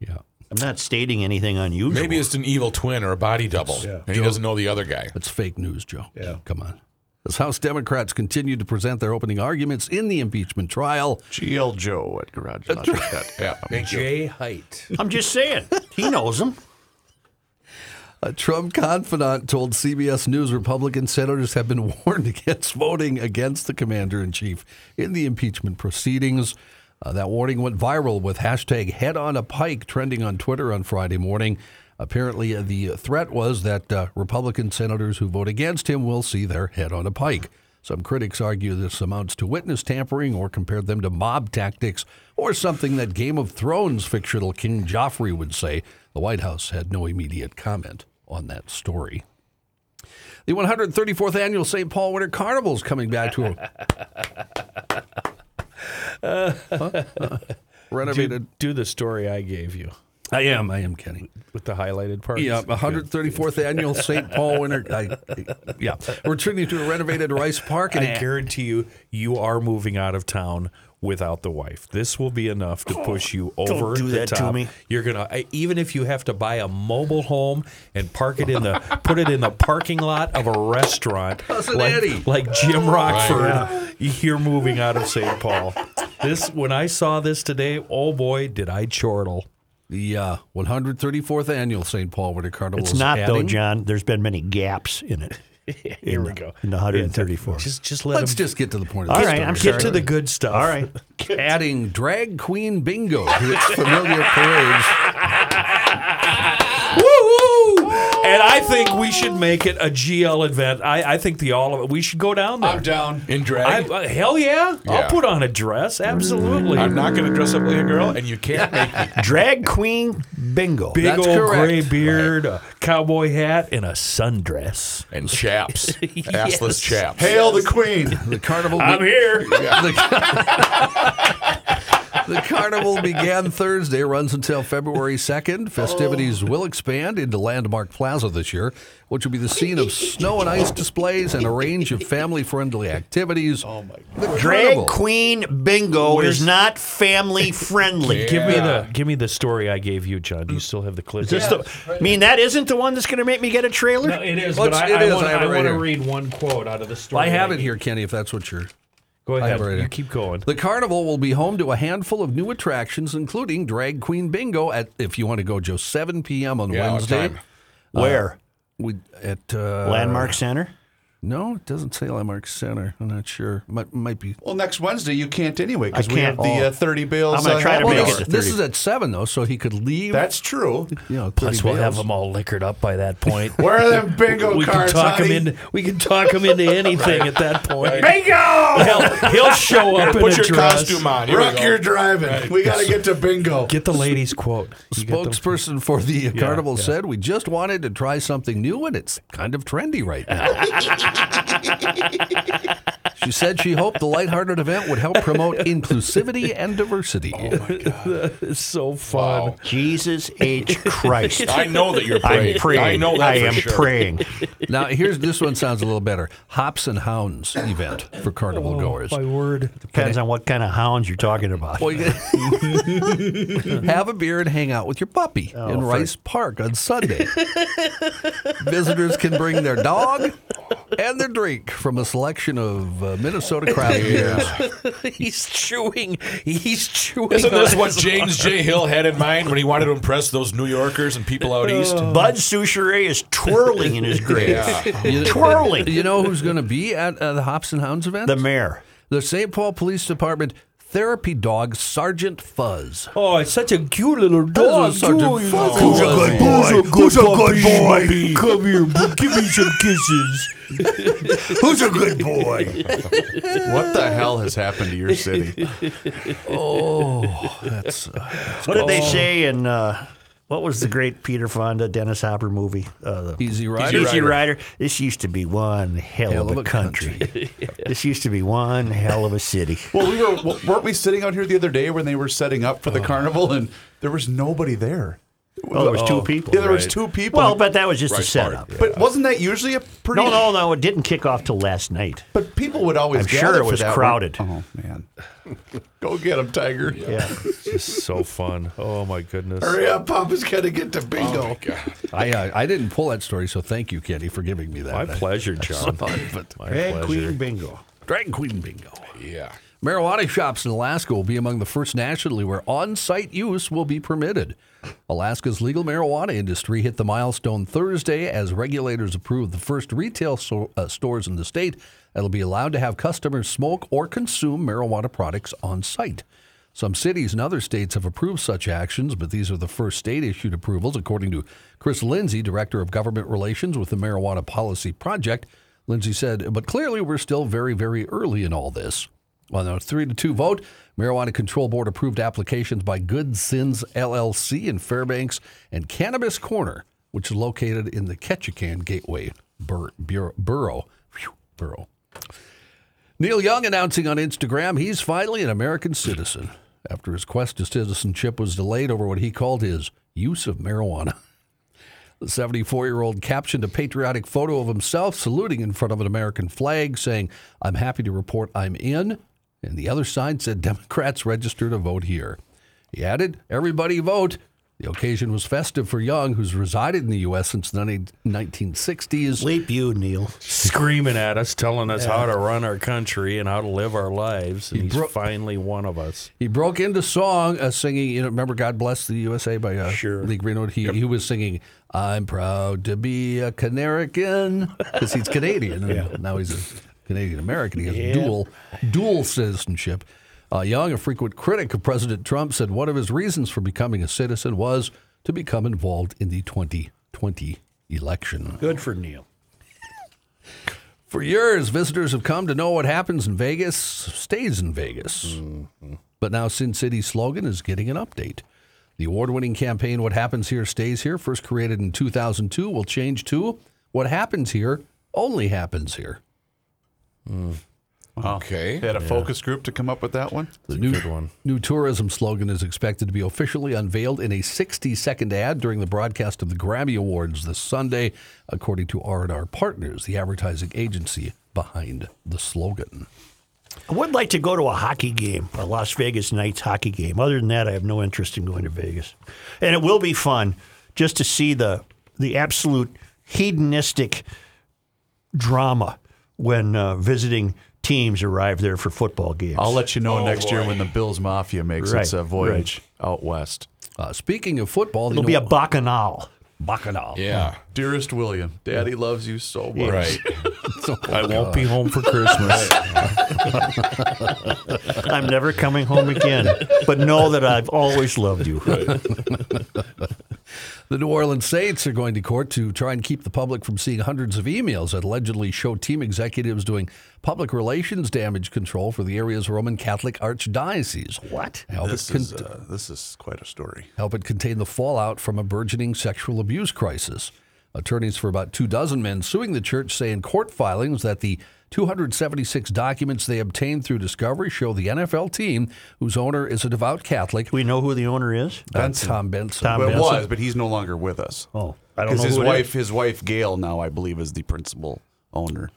yeah. I'm not stating anything unusual. Maybe it's an evil twin or a body double, and he doesn't know the other guy. That's fake news, Joe. Yeah. Come on. As House Democrats continue to present their opening arguments in the impeachment trial, GL Joe at Garage Logic. <laughs> Yeah, thank you. Jay Height. I'm just saying. He knows him. <laughs> a Trump confidant told CBS News Republican senators have been <laughs> warned against voting against the commander in chief in the impeachment proceedings. Uh, that warning went viral with hashtag head on a pike trending on Twitter on Friday morning. Apparently, the threat was that uh, Republican senators who vote against him will see their head on a pike. Some critics argue this amounts to witness tampering or compared them to mob tactics or something that Game of Thrones fictional King Joffrey would say. The White House had no immediate comment on that story. The 134th annual St. Paul Winter Carnival is coming back to a <laughs> Huh? Uh, renovated. Do the story I gave you I am. I am Kenny. with the highlighted part. Yeah, 134th annual St. Paul Winter. I, yeah, we're turning to a renovated Rice Park. And I guarantee you, you are moving out of town without the wife. This will be enough to oh, push you over do the that to me. You're gonna even if you have to buy a mobile home and park it in the <laughs> put it in the parking lot of a restaurant, like, like Jim oh, Rockford. You're moving out of St. Paul. This when I saw this today, oh boy, did I chortle. The uh, 134th annual St. Paul Winter Carnival. It's is not, though, John. There's been many gaps in it. <laughs> Here we go. In the 134th. Just just let Let's him just get to the point of All the right, story. I'm get sorry. to the good stuff. All right. <laughs> adding drag queen bingo to its familiar parades. Woo! And I think we should make it a GL event. I, I think the all of it. We should go down there. I'm down. In I, drag. uh, hell yeah. Yeah. I'll put on a dress. Absolutely. I'm not going to dress up like a girl, and you can't <laughs> make me. Drag queen bingo. Big That's old correct. gray beard, a cowboy hat, and a sundress. And chaps. <laughs> Assless chaps. Hail the Queen. The carnival. I'm here. <laughs> The carnival began Thursday, runs until February 2nd. Festivities will expand into Landmark Plaza this year, which will be the scene of snow and ice displays and a range of family friendly activities. Oh, my God. Drag queen bingo is not family friendly. <laughs> Give me the give me the story I gave you, John. Do you still have the clip? Is the, I mean, that isn't the one that's going to make me get a trailer? No, it is, Let's- but I, it I want, I have it I right to read one quote out of the story. I have I it gave here, Kenny, if that's what you're. Go I ahead. have it you keep going. The carnival will be home to a handful of new attractions, including Drag Queen Bingo at, if you want to go, Joe, 7 p.m. on Yeah, Wednesday. time? Where? We at uh, Landmark Center? No, it doesn't say Landmark Center. I'm not sure. Might, might be. Well, next Wednesday you can't anyway because I we have can't. the uh, 30 bills. I'm gonna uh, try to make it to this 30. is at seven though, so he could leave. That's true. you know, Plus, 30 we'll have bales. them all liquored up by that point. <laughs> Where are them bingo we can talk honey? him into we can talk him into <laughs> anything at that point. Bingo! He'll, he'll show up in Put a your dress. costume on. Here we Rook, go. you're driving. We got to get to bingo. Get the ladies' quote. You get the- Spokesperson for the carnival yeah. said, "We just wanted to try something new, and it's kind of trendy right now." <laughs> <laughs> she said she hoped the lighthearted event would help promote inclusivity and diversity. Oh, it's <laughs> so fun. Jesus H. Christ. I know that you're praying. I'm praying. I know that I for am sure. praying. now, here's this one sounds a little better: Hops and Hounds event for carnival oh, goers. My word. Depends on what kind of hounds you're talking about. Well, you- <laughs> have a beer and hang out with your puppy oh, in Rice Park on Sunday. Visitors can bring their dog and their drink from a selection of uh, Minnesota craft beers. <laughs> He's chewing. He's chewing. Isn't this what James J. Hill had in mind when he wanted to impress those New Yorkers and people out east? Bud Soucheray is twirling in his grave. You- Twirling. You know who's going to be at uh, the Hops and Hounds event? The mayor. the St. Paul Police Department therapy dog Sergeant Fuzz. Oh, it's such a cute little dog. Sergeant too. Fuzz. Who's a good boy? Who's a good boy? Come here, give me some kisses. <laughs> Who's a good boy? What the hell has happened to your city? <laughs> Oh, that's uh, What did they say in uh, what was the great Peter Fonda Dennis Hopper movie? Uh, the Easy Rider. Easy Rider. This used to be one hell, of a country. <laughs> this used to be one hell of a city. Well, we were weren't we sitting out here the other day when they were setting up for the carnival and there was nobody there. Oh, there was two Oh, people. Yeah, there was Right. two people. Well, but that was just a Right, setup. But wasn't that usually a pretty? No, no, no. It didn't kick off till last night. But people would always. I'm sure gather it for was that. crowded. Oh man, <laughs> go get him, Tiger! Yeah. It's so fun. Oh my goodness. Hurry up, Papa's got to get to bingo. I uh, I didn't pull that story, so thank you, Kenny, for giving me that. My I- pleasure, John. but My Drag pleasure. Queen Bingo. Drag Queen Bingo. Yeah. Marijuana shops in Alaska will be among the first nationally where on site use will be permitted. Alaska's legal marijuana industry hit the milestone Thursday as regulators approved the first retail so, uh, stores in the state that'll be allowed to have customers smoke or consume marijuana products on site. Some cities and other states have approved such actions, but these are the first state issued approvals, according to Chris Lindsay, Director of Government Relations with the Marijuana Policy Project. Lindsay said, but clearly we're still very, very early in all this. On a three to two vote, Marijuana Control Board approved applications by Good Sins LLC in Fairbanks and Cannabis Corner, which is located in the Ketchikan Gateway bur- bur- borough. Phew, borough. Neil Young announcing on Instagram he's finally an American citizen after his quest to citizenship was delayed over what he called his use of marijuana. The 74 year old captioned a patriotic photo of himself saluting in front of an American flag, saying, I'm happy to report I'm in. And the other side said Democrats register to vote here. He added, Everybody vote. The occasion was festive for Young, who's resided in the U.S. since the 1960s. Leap you, Neil. Screaming at us, telling us how to run our country and how to live our lives. And he's bro- finally one of us. He broke into song, uh, singing. You know, remember "God Bless the USA" by uh, Sure. Lee Greenwood. He he was singing, "I'm proud to be a Canarican" because he's Canadian. and <laughs> Now he's a Canadian American. He has dual dual citizenship. Uh, Young, a frequent critic of President Trump, said one of his reasons for becoming a citizen was to become involved in the 2020 election. Good for Neil. For years, visitors have come to know what happens in Vegas stays in Vegas. But now Sin City's slogan is getting an update. The award winning campaign, What Happens Here Stays Here, first created in 2002, will change to What Happens Here Only Happens Here. Okay. They had a focus group to come up with that one. The new, one. new tourism slogan is expected to be officially unveiled in a 60 second ad during the broadcast of the Grammy Awards this Sunday, according to R&R Partners, the advertising agency behind the slogan. I would like to go to a hockey game, a Las Vegas Knights hockey game. Other than that, I have no interest in going to Vegas. And it will be fun just to see the the absolute hedonistic drama when uh, visiting teams arrive there for football games. I'll let you know next year when the Bills Mafia makes its uh, voyage out west. Uh, speaking of football, It'll you be a bacchanal. Bacchanal. Yeah. Dearest William, Daddy loves you so much. Right. <laughs> I won't be home for Christmas. <laughs> I'm never coming home again. But know that I've always loved you. The New Orleans Saints are going to court to try and keep the public from seeing hundreds of emails that allegedly show team executives doing public relations damage control for the area's Roman Catholic Archdiocese. What? This con- is uh, this is quite a story. help it contain the fallout from a burgeoning sexual abuse crisis. Attorneys for about two dozen men suing the church say in court filings that the 276 documents they obtained through discovery show the NFL team, whose owner is a devout Catholic, We know who the owner is? uh, Tom Benson. Tom Well, it Benson? was, but he's no longer with us. Oh, I don't Because know his who wife, is. his wife Gail, now I believe is the principal owner.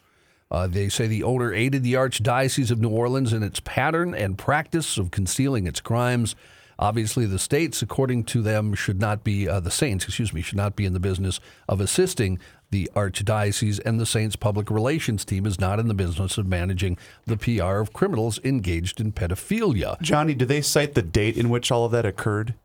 Uh, they say the owner aided the Archdiocese of New Orleans in its pattern and practice of concealing its crimes. Obviously, the states, according to them, should not be uh, the saints. Excuse me, should not be in the business of assisting the archdiocese, and the saints' public relations team is not in the business of managing the PR of criminals engaged in pedophilia. Johnny, do they cite the date in which all of that occurred?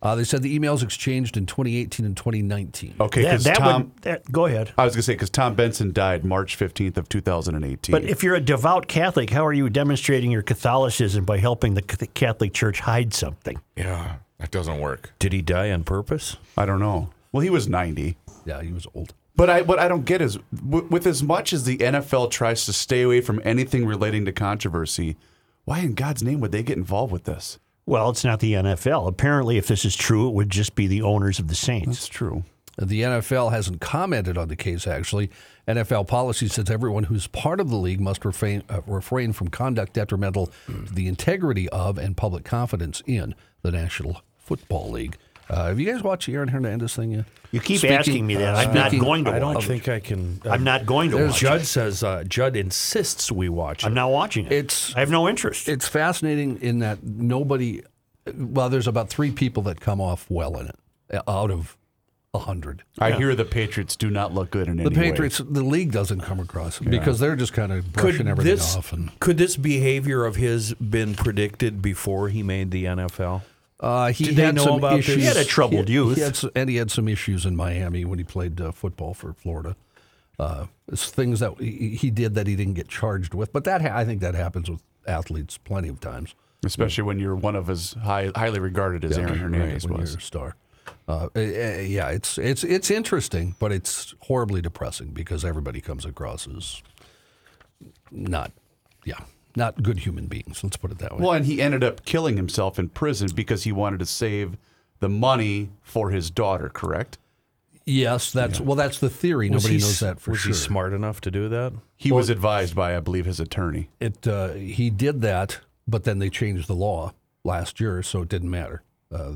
Uh, they said the emails exchanged in 2018 and 2019. Okay, That, because that Tom, would, that, go ahead. I was going to say because Tom Benson died March fifteenth of two thousand and eighteen. But if you're a devout Catholic, how are you demonstrating your Catholicism by helping the C- Catholic Church hide something? Yeah. That doesn't work. Did he die on purpose? I don't know. Well, he was ninety. Yeah, he was old. But I what I don't get is w- with as much as the NFL tries to stay away from anything relating to controversy, why in God's name would they get involved with this? Well, it's not the NFL. Apparently, if this is true, it would just be the owners of the Saints. That's true. The NFL hasn't commented on the case, actually. NFL policy says everyone who's part of the league must refrain, uh, refrain from conduct detrimental to the integrity of and public confidence in the National Football League. Uh, have you guys watched the Aaron Hernandez thing yet? You keep Speaking- asking me that. I'm not going to I don't watch it. think I can. uh, I'm not going to watch Judd it. says uh, Judd insists we watch it. I'm not watching it. It's- I have no interest. It's fascinating in that nobody, well, there's about three people that come off well in it uh, out of a hundred. I hear the Patriots do not look good in The any way. Patriots, the league doesn't come across it because they're just kind of brushing everything this, off. And could this behavior of his been predicted before he made the NFL? Uh, he Did they had know some about this? issues. He had a troubled he- youth. He had, s- and he had some issues in Miami when he played uh, football for Florida. Uh, it's things that he, he did that he didn't get charged with, but that ha- I think that happens with athletes plenty of times. especially when you're one of as high, highly regarded as Aaron Hernandez when was. a star. Uh, uh, yeah, it's it's it's interesting, but it's horribly depressing because everybody comes across as not, yeah, not good human beings. Let's put it that way. Well, and he ended up killing himself in prison because he wanted to save the money for his daughter. Correct? yes, that's well, that's the theory. Was Nobody he knows that for was sure. he smart enough to do that? He was advised by, I believe, his attorney. It uh, he did that, but then they changed the law last year, so it didn't matter. Uh,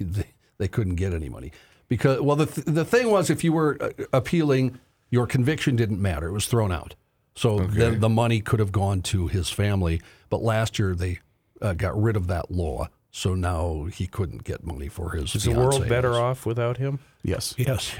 they, they couldn't get any money because well, the th- the thing was, if you were uh, appealing, your conviction didn't matter; it was thrown out. So then the money could have gone to his family. But last year they uh, got rid of that law, so now he couldn't get money for his. Is the world better off without him? Yes. yes.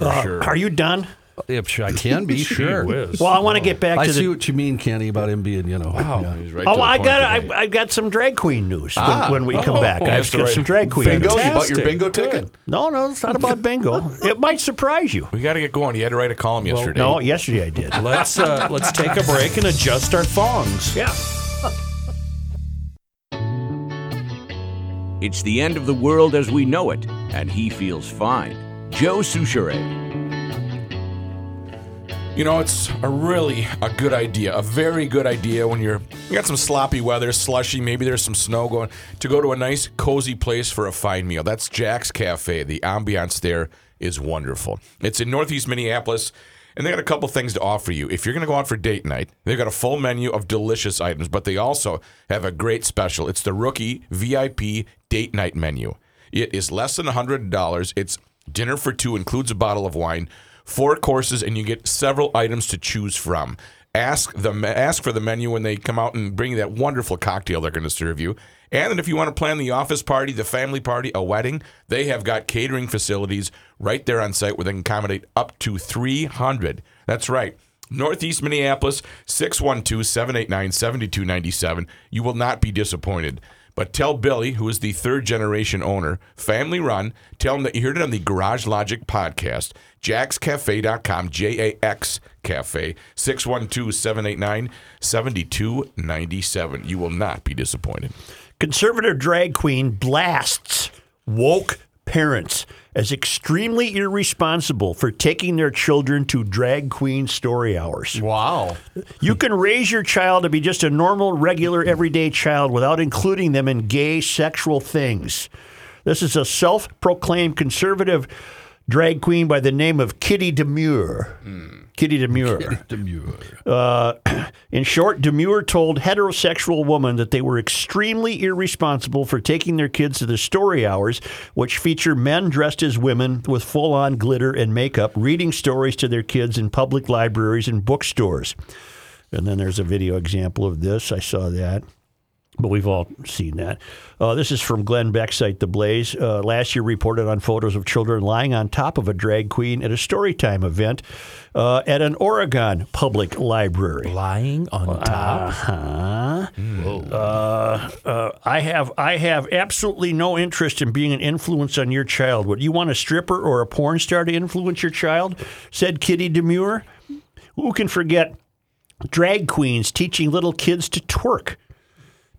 Uh, Are you done? If I can be <laughs> sure. Well, I want to get back to I to see the. what you mean, Kenny, about him being, you know. yeah. He's right Oh, the I point got today. I, I got some drag queen news when, when we come back. I've that's got right. some drag queen Bingo? news. You bought your Fantastic. bingo ticket? No, no, it's not about bingo. <laughs> it might surprise you. We got to get going. You had to write a column yesterday. No, yesterday I did. Let's uh, <laughs> let's take a break and adjust our thongs. Yeah. It's the end of the world as we know it, and he feels fine. Joe Soucheray. You know, it's a really a good idea, a very good idea when you're you got some sloppy weather, slushy, maybe there's some snow going, to go to a nice cozy place for a fine meal. That's Jax Cafe. The ambiance there is wonderful. It's in Northeast Minneapolis, and they got a couple things to offer you. If you're going to go out for date night, they've got a full menu of delicious items, but they also have a great special. It's the Rookie VIP Date Night menu. It is less than $100. It's dinner for two, includes a bottle of wine, four courses, and you get several items to choose from. Ask the ask for the menu when they come out and bring you that wonderful cocktail they're going to serve you. And then if you want to plan the office party, the family party, a wedding, they have got catering facilities right there on site where they can accommodate up to 300. That's right. Northeast Minneapolis, 612 789 7297. You will not be disappointed. But tell Billy, who is the third generation owner, family run, tell him that you heard it on the Garage Logic podcast. JaxCafe.com, J A X Cafe, 612 789 7297. You will not be disappointed. Conservative drag queen blasts woke parents as extremely irresponsible for taking their children to drag queen story hours. Wow. You can raise your child to be just a normal, regular, everyday child without including them in gay sexual things. This is a self proclaimed conservative drag queen by the name of Kitty Demure. Hmm. Kitty Demure. Uh, <clears throat> in short, Demure told heterosexual women that they were extremely irresponsible for taking their kids to the story hours, which feature men dressed as women with full on glitter and makeup reading stories to their kids in public libraries and bookstores. And then there's a video example of this. I saw that. But we've all seen that. Uh, this is from Glenn Beck's site, The Blaze. Uh, last year reported on photos of children lying on top of a drag queen at a storytime event uh, at an Oregon public library. Lying on top. Uh-huh. Uh, uh, I have I have absolutely no interest in being an influence on your child. Would you want a stripper or a porn star to influence your child? Said Kitty Demure. Who can forget drag queens teaching little kids to twerk?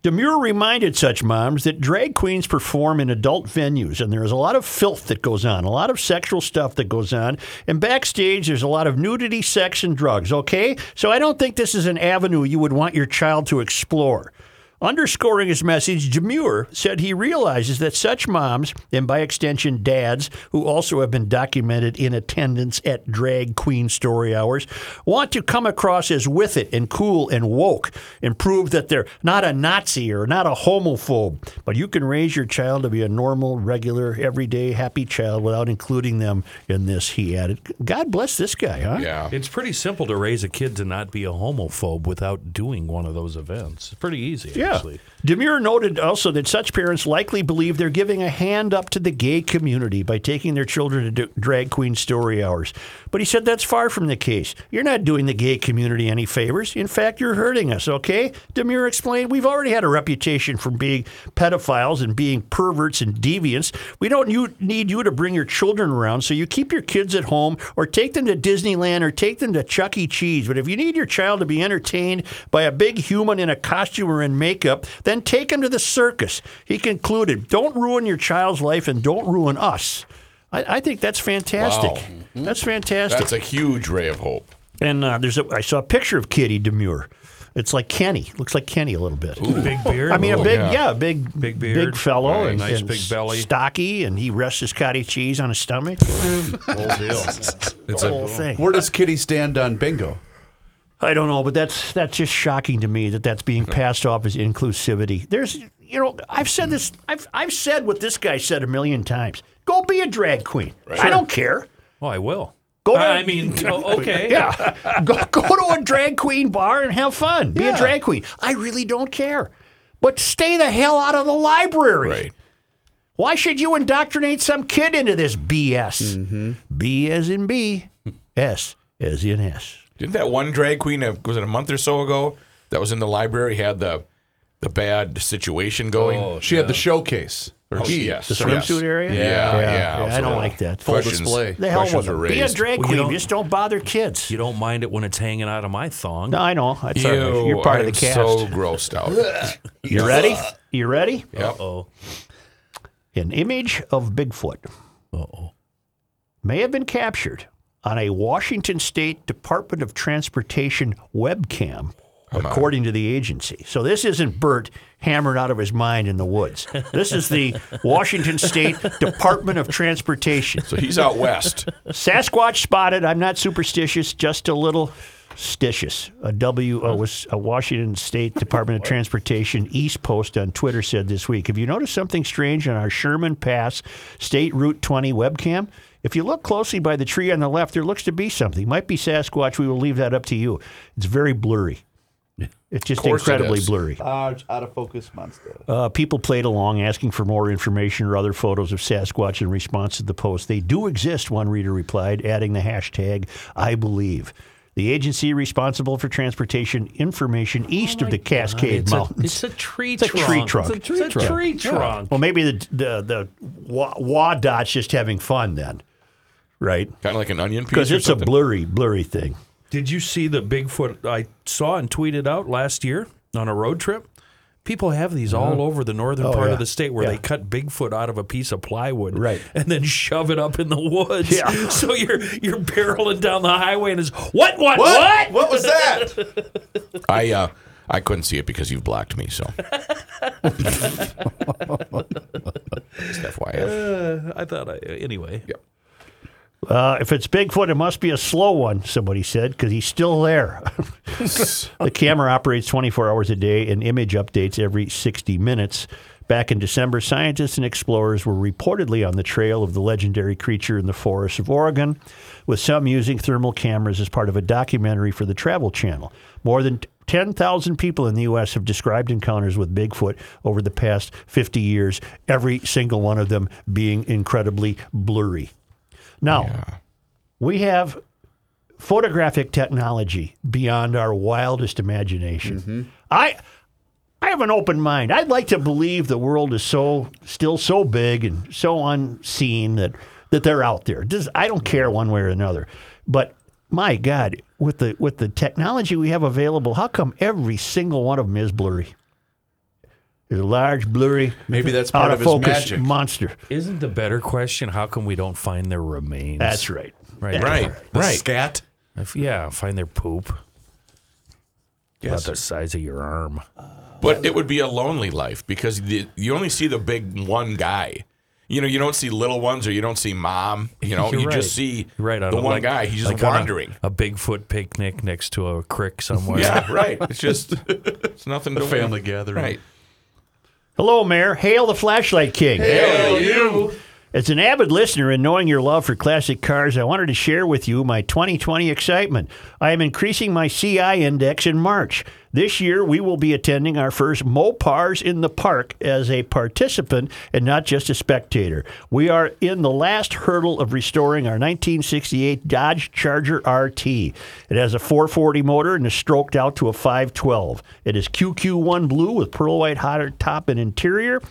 Demure reminded such moms that drag queens perform in adult venues, and there is a lot of filth that goes on, a lot of sexual stuff that goes on, and backstage there's a lot of nudity, sex, and drugs, okay? So I don't think this is an avenue you would want your child to explore. Underscoring his message, Demure said he realizes that such moms, and by extension dads, who also have been documented in attendance at drag queen story hours, want to come across as with it and cool and woke and prove that they're not a Nazi or not a homophobe. But you can raise your child to be a normal, regular, everyday, happy child without including them in this, he added. God bless this guy, huh? Yeah. It's pretty simple to raise a kid to not be a homophobe without doing one of those events. It's pretty easy, Yeah. Actually. Demure noted also that such parents likely believe they're giving a hand up to the gay community by taking their children to drag queen story hours. But he said that's far from the case. You're not doing the gay community any favors. In fact, you're hurting us, okay? Demure explained, We've already had a reputation for being pedophiles and being perverts and deviants. We don't you, need you to bring your children around, so you keep your kids at home or take them to Disneyland or take them to Chuck E. Cheese. But if you need your child to be entertained by a big human in a costume or in makeup, then take him to the circus. He concluded, Don't ruin your child's life and don't ruin us. I, I think that's fantastic. Wow. That's fantastic. That's a huge ray of hope. and uh, there's a, I saw a picture of Kitty Demure. It's like Kenny. Looks like Kenny a little bit. Big beard. I mean, a Oh, big, yeah. yeah, big, Big beard. big fellow, Right, and nice and big belly. stocky, and he rests his cottage cheese on his stomach. whole deal. <laughs> It's the a whole thing. Where does Kitty stand on bingo? I don't know, but that's that's just shocking to me that that's being passed off as inclusivity. There's, you know, I've said this. I've I've said what this guy said a million times. Go be a drag queen. I don't care. Oh, I will. Go to- I mean, <laughs> oh, okay. Yeah, go go to a drag queen bar and have fun. Be a Yeah. drag queen. I really don't care, but stay the hell out of the library. right. Why should you indoctrinate some kid into this BS? Mm-hmm. B as in B, S as in S. Didn't that one drag queen, uh, was it a month or so ago, that was in the library, had the the bad situation going? She had the showcase. Or Oh, he. yes. The yes. swimsuit area? Yeah, yeah. I don't like that. Full Questions- display. The hell questions with are it. Be a raised. drag Well, you queen. don't- Just don't bother kids. You don't mind it when it's hanging out of my thong. no, I know. That's all right. Ew, You're part I'm of the cast. so grossed out. <laughs> you ready? You ready? Yep. Oh, An image of Bigfoot Uh oh. may have been captured on a Washington State Department of Transportation webcam, according to the agency. So this isn't Bert hammered out of his mind in the woods. This is the <laughs> Washington State Department of Transportation. So he's out west. Sasquatch spotted. I'm not superstitious, just a little stitious. A W uh, was a Washington State Department of Transportation East Post on Twitter said this week. Have you noticed something strange on our Sherman Pass State Route 20 webcam? If you look closely by the tree on the left, there looks to be something. Might be Sasquatch. We will leave that up to you. It's very blurry. It's just course it incredibly is. blurry. Large, out of focus monster. Uh, people played along asking for more information or other photos of Sasquatch in response to the post. They do exist, one reader replied, adding the hashtag I believe. The agency responsible for transportation information east of the Cascade it's a, Mountains. it's a tree trunk. It's a tree trunk. It's a tree, trunk. well, maybe the the the wa- WADOT's just having fun then, right? Kind of like an onion piece. Because or it's a blurry, blurry thing. Did you see the Bigfoot I saw and tweeted out last year on a road trip? People have these all over the northern part Uh-huh. Oh, yeah. of the state where Yeah. they cut Bigfoot out of a piece of plywood, Right. and then shove it up in the woods. Yeah. <laughs> So you're you're barreling down the highway and it's what what What? what? What was that? <laughs> I uh, I couldn't see it because you've blocked me. So. <laughs> Just FYI. Uh, I thought I anyway. Yep. Uh, if it's Bigfoot, it must be a slow one, somebody said, because he's still there. <laughs> the camera operates 24 hours a day and image updates every 60 minutes. Back in December, scientists and explorers were reportedly on the trail of the legendary creature in the forests of Oregon, with some using thermal cameras as part of a documentary for the Travel Channel. More than 10,000 people in the U.S. have described encounters with Bigfoot over the past 50 years, every single one of them being incredibly blurry. Now, we have photographic technology beyond our wildest imagination. Mm-hmm. I I have an open mind. I'd like to believe the world is so still so big and so unseen that that they're out there. This- I don't care one way or another. But my God, with the with the technology we have available, how come every single one of them is blurry? There's a large, blurry, Maybe that's out part of of his focus magic. monster. Isn't the better question how come we don't find their remains? That's right. right. Right. The Right. scat. If, yeah, find their poop. Yes. About the size of your arm. But it would be a lonely life because the, you only see the big one guy. You know, you don't see little ones or you don't see mom. You <laughs> know, You're you right. just see You're right on the one like- guy. He's just like on a- wandering. A, Bigfoot picnic next to a creek somewhere. Yeah, right. <laughs> It's just <laughs> it's nothing to A family gathering. Right. Hello, Mayor. Hail the Flashlight King. Hail you. As an avid listener and knowing your love for classic cars, I wanted to share with you my 2020 excitement. I am increasing my CI index in March. This year, we will be attending our first Mopars in the Park as a participant and not just a spectator. We are in the last hurdle of restoring our 1968 Dodge Charger RT. It has a 440 motor and is stroked out to a 512. It is QQ1 blue with pearl white hot top and interior.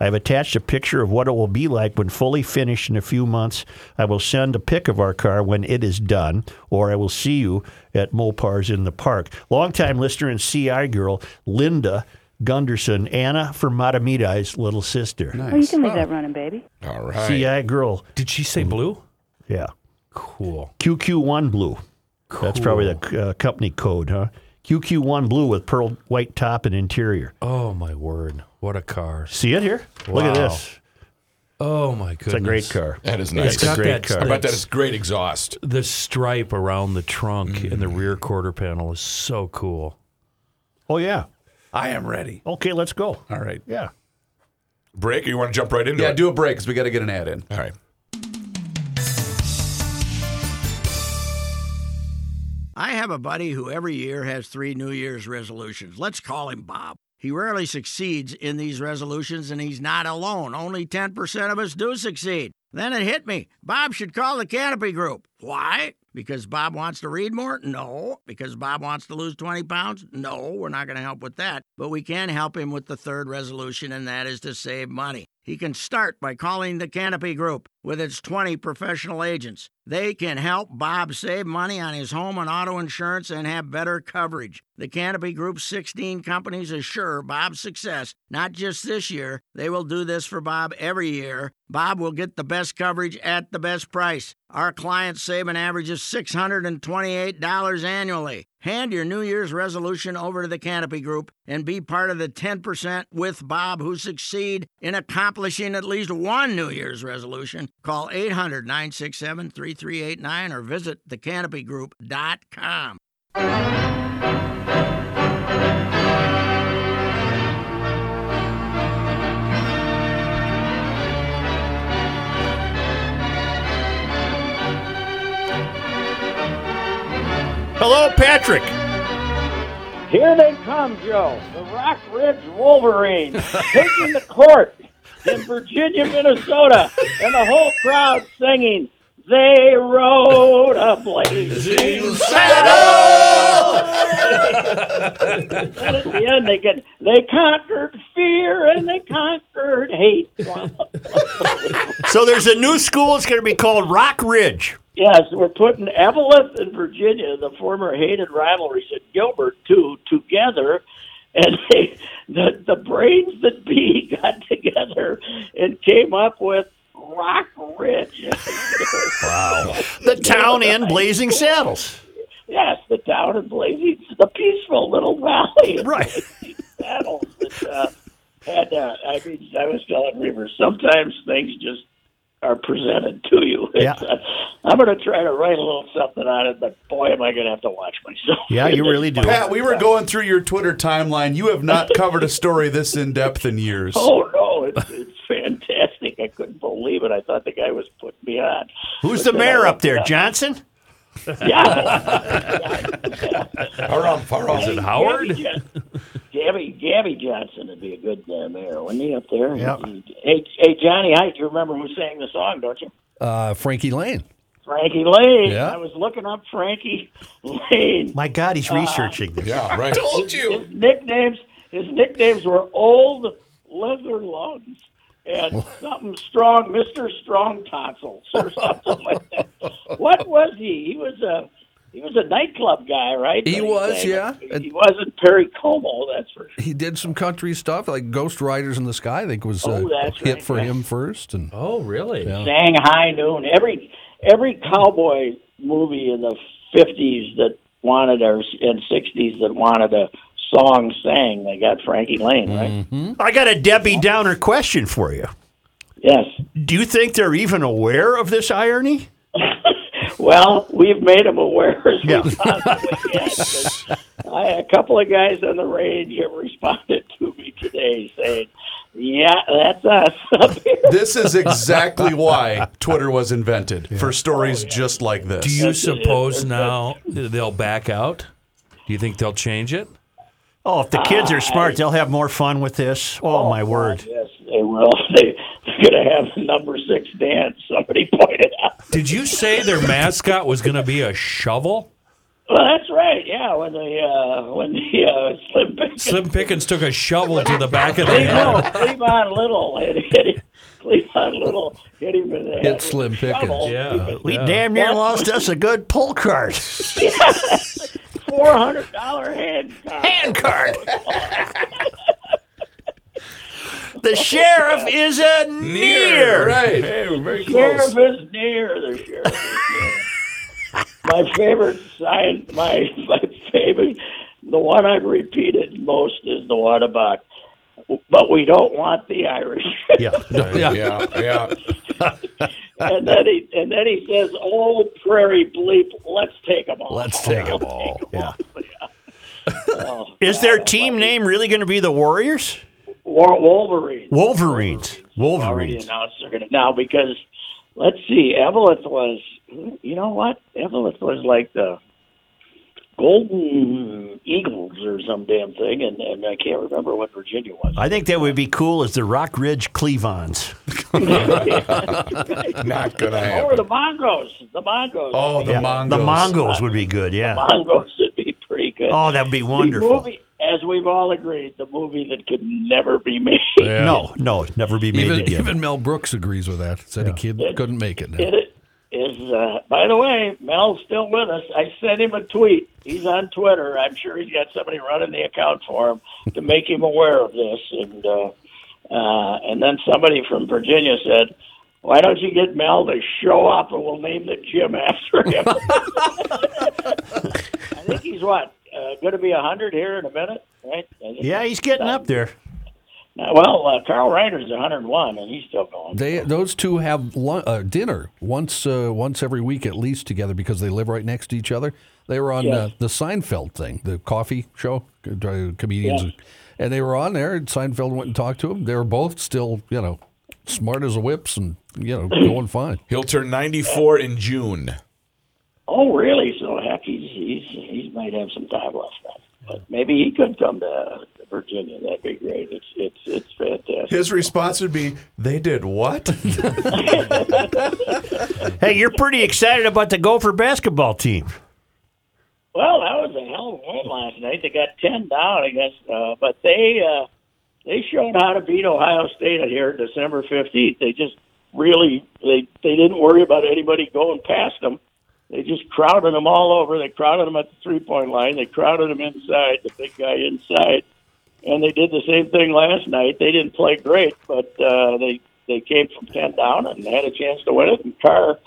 I have attached a picture of what it will be like when fully finished in a few months. I will send a pic of our car when it is done, or I will see you at Mopars in the Park. Longtime listener and CI girl, Linda Gunderson, Anna from Matamidai's little sister. Well, you can leave that running, baby. All right. CI girl, Did she say blue? yeah. Cool. QQ1 blue. That's probably the uh, company code, huh? QQ1 blue with pearl white top and interior. Oh my word! What a car! See it here? Look at Wow. this. Oh my goodness! It's a great car. That is nice. It's nice. got great that, car. I bet that that's- is great exhaust. the stripe around the trunk and the Mm. rear quarter panel is so cool. Oh, yeah. I am ready. Okay, let's go. All right. Yeah. Break, or you want to jump right into Yeah, it? do a break because we got to get an ad in. All right. I have a buddy who every year has three New Year's resolutions. Let's call him Bob. He rarely succeeds in these resolutions, and he's not alone. Only 10% of us do succeed. Then it hit me. Bob should call the Canopy Group. Why? Because Bob wants to read more? No. Because Bob wants to lose 20 pounds? No, we're not going to help with that. But we can help him with the third resolution, and that is to save money. He can start by calling the Canopy Group with its 20 professional agents. They can help Bob save money on his home and auto insurance and have better coverage. The Canopy Group's 16 companies assure Bob's success, not just this year. They will do this for Bob every year. Bob will get the best coverage at the best price. Our clients save an average of $628 annually. Hand your New Year's resolution over to the Canopy Group and be part of the 10% with Bob who succeed in accomplishing at least one New Year's resolution. Call 800 967 3389 or visit thecanopygroup.com. Hello, Patrick. Here they come, Joe. The Rock Ridge Wolverines <laughs> taking the court in Virginia, Minnesota, and the whole crowd singing, They rode a blazing <laughs> saddle. <laughs> and at the end, they get they conquered fear and they conquered hate. <laughs> So there's a new school. It's going to be called Rock Ridge. Yes, we're putting Eveleth and Virginia, the former hated rivalries at Gilbert, two together, and they, the the brains that be got together and came up with Rock Ridge. Wow. <laughs> The town in Blazing Saddles. yes, the town in Blazing, the peaceful little valley, <laughs> Right. Saddles. That, uh, and uh, I mean, I was telling Reaver, sometimes things just are presented to you. <laughs> Yeah. Uh, I'm going to try to write a little something on it, but boy, am I going to have to watch myself. Yeah, you really do. Pat, we were going through your Twitter timeline. You have not covered a story this in depth in years. Oh no, it's, it's fantastic. I couldn't believe it. I thought the guy was putting me on. Who's But the mayor up there? Johnson? Yeah. Far off, far off. Is it Howard? Gabby, Gabby, Gabby Johnson would be a good uh, mayor, wouldn't he, up there? Yep. Hey, hey, Johnny, I, you remember who sang the song, don't you? Uh, Frankie Laine. Frankie Laine. Yeah. I was looking up Frankie Laine. My God, he's researching this. Yeah, right. Told you. His nicknames, his nicknames were Old Leather Lungs and something strong, Mister Strong Tonsils, <laughs> or something like that. What was he? He was a he was a nightclub guy, right? He was, sang- yeah. He wasn't Perry Como, that's for sure. He did some country stuff like Ghost Riders in the Sky. I think was Oh, a that's hit right, for yeah. him first. And Oh, really? Yeah. sang High Noon. Every every cowboy movie in the fifties that wanted or and sixties that wanted a song sang. They got Frankie Laine, right? Mm-hmm. I got a Debbie Downer question for you. Yes. Do you think they're even aware of this irony? <laughs> Well, we've made them aware as Yeah. we possibly can. 'cause I, a couple of guys on the range have responded to me today saying, "Yeah, that's us. <laughs> This is exactly why Twitter was invented for stories oh, just like this. Do you suppose now they'll back out? Do you think they'll change it? Oh, if the kids are smart, they'll have more fun with this. Oh, my word. Yes, they will. <laughs> They, they're going to have the number six dance. Somebody <laughs> pointed out. Did you say their mascot was going to be a shovel? Well, that's right. Yeah, when the uh, when the uh, Slim Pickens, Slim Pickens took a shovel to the back of the no, head. Cleavon Little hit, hit him. Cleavon Little hit him in the head. Hit Slim Pickens. shovel. Yeah. We damn near lost us a good pull card. <laughs> Four hundred dollar hand card. Hand card. <laughs> the sheriff is a near. Right. The sheriff is near. The sheriff is near. my favorite sign, my my favorite, the one I've repeated most is the one about. But we don't want the Irish. Yeah. <laughs> <laughs> Yeah. Yeah, yeah. <laughs> and then he and then he says, "Oh, prairie bleep, let's take them all." Let's take them all. Yeah. Oh, Is their team name really going to be the Warriors? War- Wolverines. Wolverines. already Wolverines. announced they're going to now because let's see, Eveleth was, you know what? Eveleth was like the Golden Eagles or some damn thing, and, and I can't remember what Virginia was. I think that would be cool as the Rock Ridge Cleavons. <laughs> Not gonna Or the Mongos. The Mongos. Oh, the Yeah, Mongols. The Mongols would be good, yeah. The Mongos would be pretty good. Oh, that would be The wonderful. movie, as we've all agreed, the movie that could never be made. No, no, never be made Even, again. even Mel Brooks agrees with that. Said he kid, couldn't make it now. It is, uh, by the way, Mel's still with us. I sent him a tweet. He's on Twitter. I'm sure he's got somebody running the account for him to make him aware of this. And uh, uh, and then somebody from Virginia said, "Why don't you get Mel to show up and we'll name the gym after him?" <laughs> I think he's what uh, going to be a hundred here in a minute, right? Yeah, he's getting up there. Uh, well, uh, Carl Reiner's 101, and he's still going. They those two have lun- uh, dinner once uh, once every week at least together because they live right next to each other. They were on Yes. uh, the Seinfeld thing, the coffee show, uh, comedians, Yeah. and they were on there. And Seinfeld went and talked to them. They were both still, you know, smart as a whips and you know <clears throat> going fine. He'll turn 94 in June. Oh, really? So heck, he's he's he might have some time left then. But maybe he could come to Virginia. That'd be great. It's it's it's fantastic. His response would be, "They did what?" <laughs> Hey, you're pretty excited about the Gopher basketball team. Well, that was a hell of a win last night. They got ten down against, uh, but they uh, they showed how to beat Ohio State here December fifteenth. They just really they they didn't worry about anybody going past them. They just crowded them all over. They crowded them at the three point line. They crowded them inside, the big guy inside, and they did the same thing last night. They didn't play great, but uh, they they came from ten down and had a chance to win it. And Carr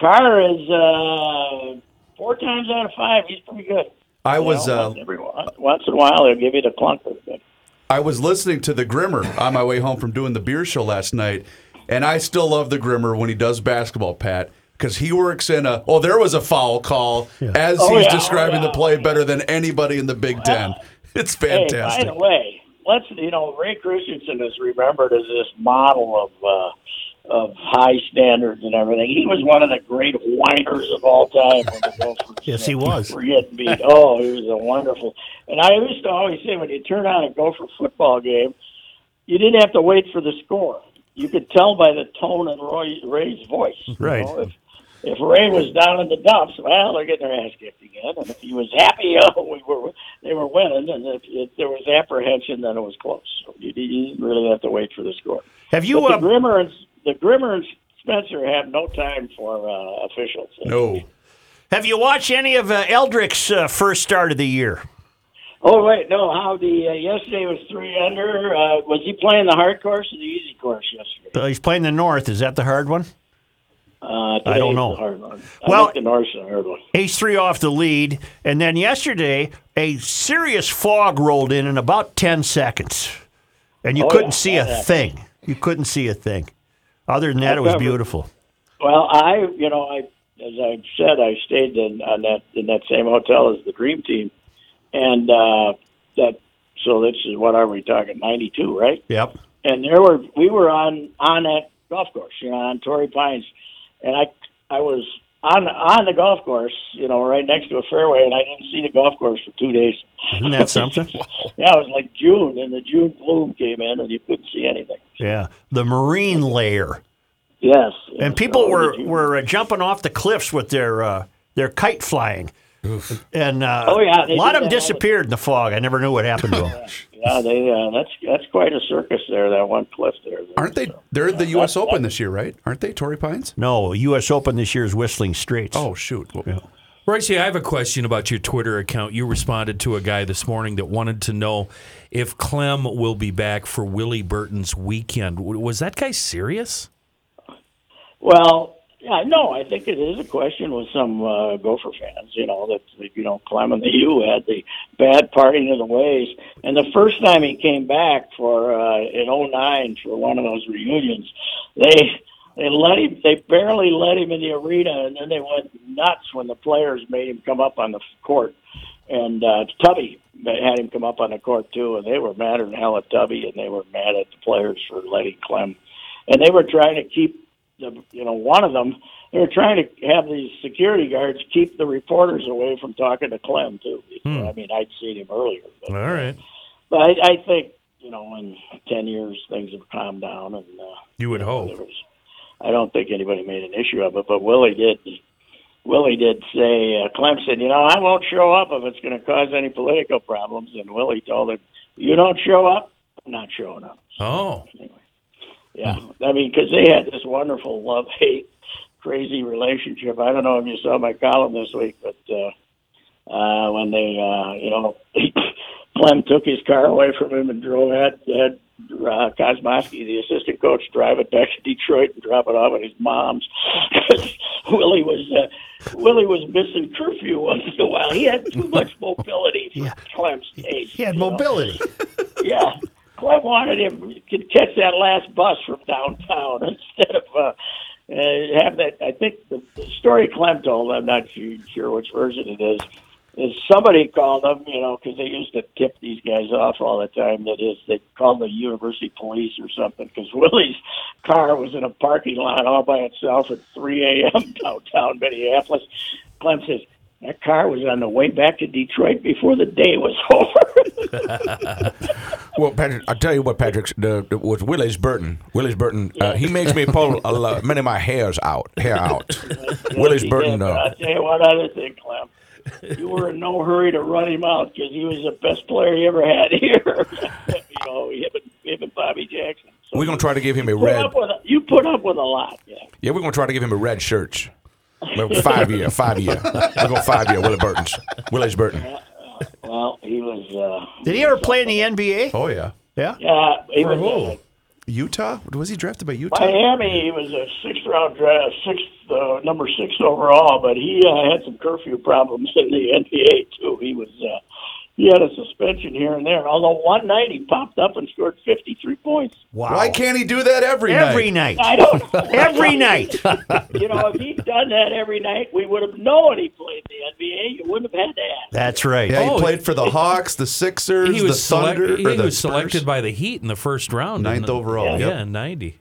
Carr is uh, four times out of five. He's pretty good. I You was know, uh, once, every, once in a while they'll give you the clunker. But I was listening to the Grimmer on my way home from doing the beer show last night, and I still love the Grimmer when he does basketball, Pat, because he works in a. Oh, there was a foul call as Oh, he's yeah, describing oh, yeah. the play better than anybody in the Big Ten. <laughs> It's hey, fantastic. by the way, let's you know Ray Christensen is remembered as this model of uh, of high standards and everything. He was one of the great whiners of all time. When the <laughs> Yes, he was. were getting beat. Oh, he was a wonderful. And I used to always say when you turn on a Gopher football game, you didn't have to wait for the score. You could tell by the tone in Roy, Ray's voice. you Right. know, if, if Ray was down in the dumps, well, they're getting their ass kicked again. And if he was happy, <laughs> oh, we were they were winning. And if, if there was apprehension, then it was close. So you, you didn't really have to wait for the score. Have you? But Uh, the Grimmer and the Grimmer and Spencer have no time for uh, officials. no. have you watched any of uh, Eldrick's uh, first start of the year? Oh wait, no. How the uh, yesterday was three under? Uh, was he playing the hard course or the easy course yesterday? Uh, he's playing the North. Is that the hard one? Uh, I don't know. the hard one. Well- I think the North's the hard one. Ace three off the lead, and then yesterday a serious fog rolled in in about ten seconds, and you Oh, couldn't yeah, see a happened. thing. You couldn't see a thing. Other than that, it was beautiful. Well, I, you know, I, as I said, I stayed in on that in that same hotel as the Dream Team, and uh, that. So this is what are we talking? Ninety two, right? Yep. And there were we were on on that golf course, you know, on Torrey Pines, and I I was on on the golf course, you know, right next to a fairway, and I didn't see the golf course for two days. Isn't that something? <laughs> Yeah, it was like June, and the June gloom came in, and you couldn't see anything. Yeah, the marine layer. Yes. And people were were uh, jumping off the cliffs with their uh, their kite flying. And uh, Oh, yeah, a lot of them that all the disappeared in the fog. I never knew what happened to them. <laughs> Yeah, they uh, that's that's quite a circus there. That one cliff there. Aren't they? They're at the U.S. Open this year, right? Aren't they, Torrey Pines? No, U.S. Open this year is Whistling Straits. Oh shoot! Well, Royce, I have a question about your Twitter account. You responded to a guy this morning that wanted to know if Clem will be back for Willie Burton's weekend. Was that guy serious? Well, yeah, no, I think it is a question with some uh, Gopher fans. You know that you know Clem and the U had the bad parting of the ways, and the first time he came back for uh, in '09 for one of those reunions, they they let him. They barely let him in the arena, and then they went nuts when the players made him come up on the court. And uh, Tubby had him come up on the court too, and they were madder than hell at Tubby, and they were mad at the players for letting Clem. And they were trying to keep the, you know, one of them. They were trying to have these security guards keep the reporters away from talking to Clem too. Hmm. I mean, I'd seen him earlier, but, All right. but I, I think you know, in ten years things have calmed down, and uh, You would hope. was, I don't think anybody made an issue of it, but Willie did. Willie did say, uh, Clem said, you know, I won't show up if it's going to cause any political problems. And Willie told him, you don't show up, I'm not showing up. Oh. Yeah. I mean, because they had this wonderful love hate, crazy relationship. I don't know if you saw my column this week, but uh, uh, when they, uh, you know, <laughs> Clem took his car away from him and drove had had uh, Kosmowski, the assistant coach, drive it back to Detroit and drop it off at his mom's. <laughs> Willie was uh, Willie was missing curfew once in a while. He had too much mobility for Clem's taste. He had mobility. <laughs> yeah. Clem wanted him to catch that last bus from downtown <laughs> instead of uh, uh, have that. I think the, the story Clem told, I'm not sure which version it is, is somebody called them, you know, because they used to tip these guys off all the time. That is, they called the university police or something because <laughs> Willie's car was in a parking lot all by itself at 3 a.m. downtown Minneapolis. Clem says, that car was on the way back to Detroit before the day was <laughs> over. <laughs> Well, Patrick, I'll tell you what, Patrick, the, the, with Willis Burton, Willis Burton, uh, he makes me pull a lot, <laughs> many of my hairs out, hair out. Willis Yes, he Burton, did, uh, I'll tell you one other thing, Clem. You were in no hurry to run him out because he was the best player he ever had here. you know, him and, him and Bobby Jackson. we're gonna try to give him a red. up with a, you put up with a lot. Yeah. Yeah, we're gonna try to give him a red shirt. Well, five year, five year. We're going five year. Willie Burton's, Willis Burton. Well, he was. Uh, Did he ever play in the NBA? Oh yeah. Yeah. yeah, he For was. who? Utah? Was he drafted by Utah? Miami, he was a sixth round draft, sixth uh, number six overall, but he uh, had some curfew problems in the NBA too. He was uh, he had a suspension here and there. Although one night he popped up and scored fifty three points. Wow. Why can't he do that every, Every night? Every night. I don't know. <laughs> Every night. <laughs> you know, if he'd done that every night, we would have known he played the NBA. You wouldn't have had to ask. That's right. Yeah, he Oh, played for the Hawks, the Sixers, He was, the Thunder, select- or he the was Spurs. selected by the Heat in the first round. Ninth didn't- overall, Yeah, yep. in 90.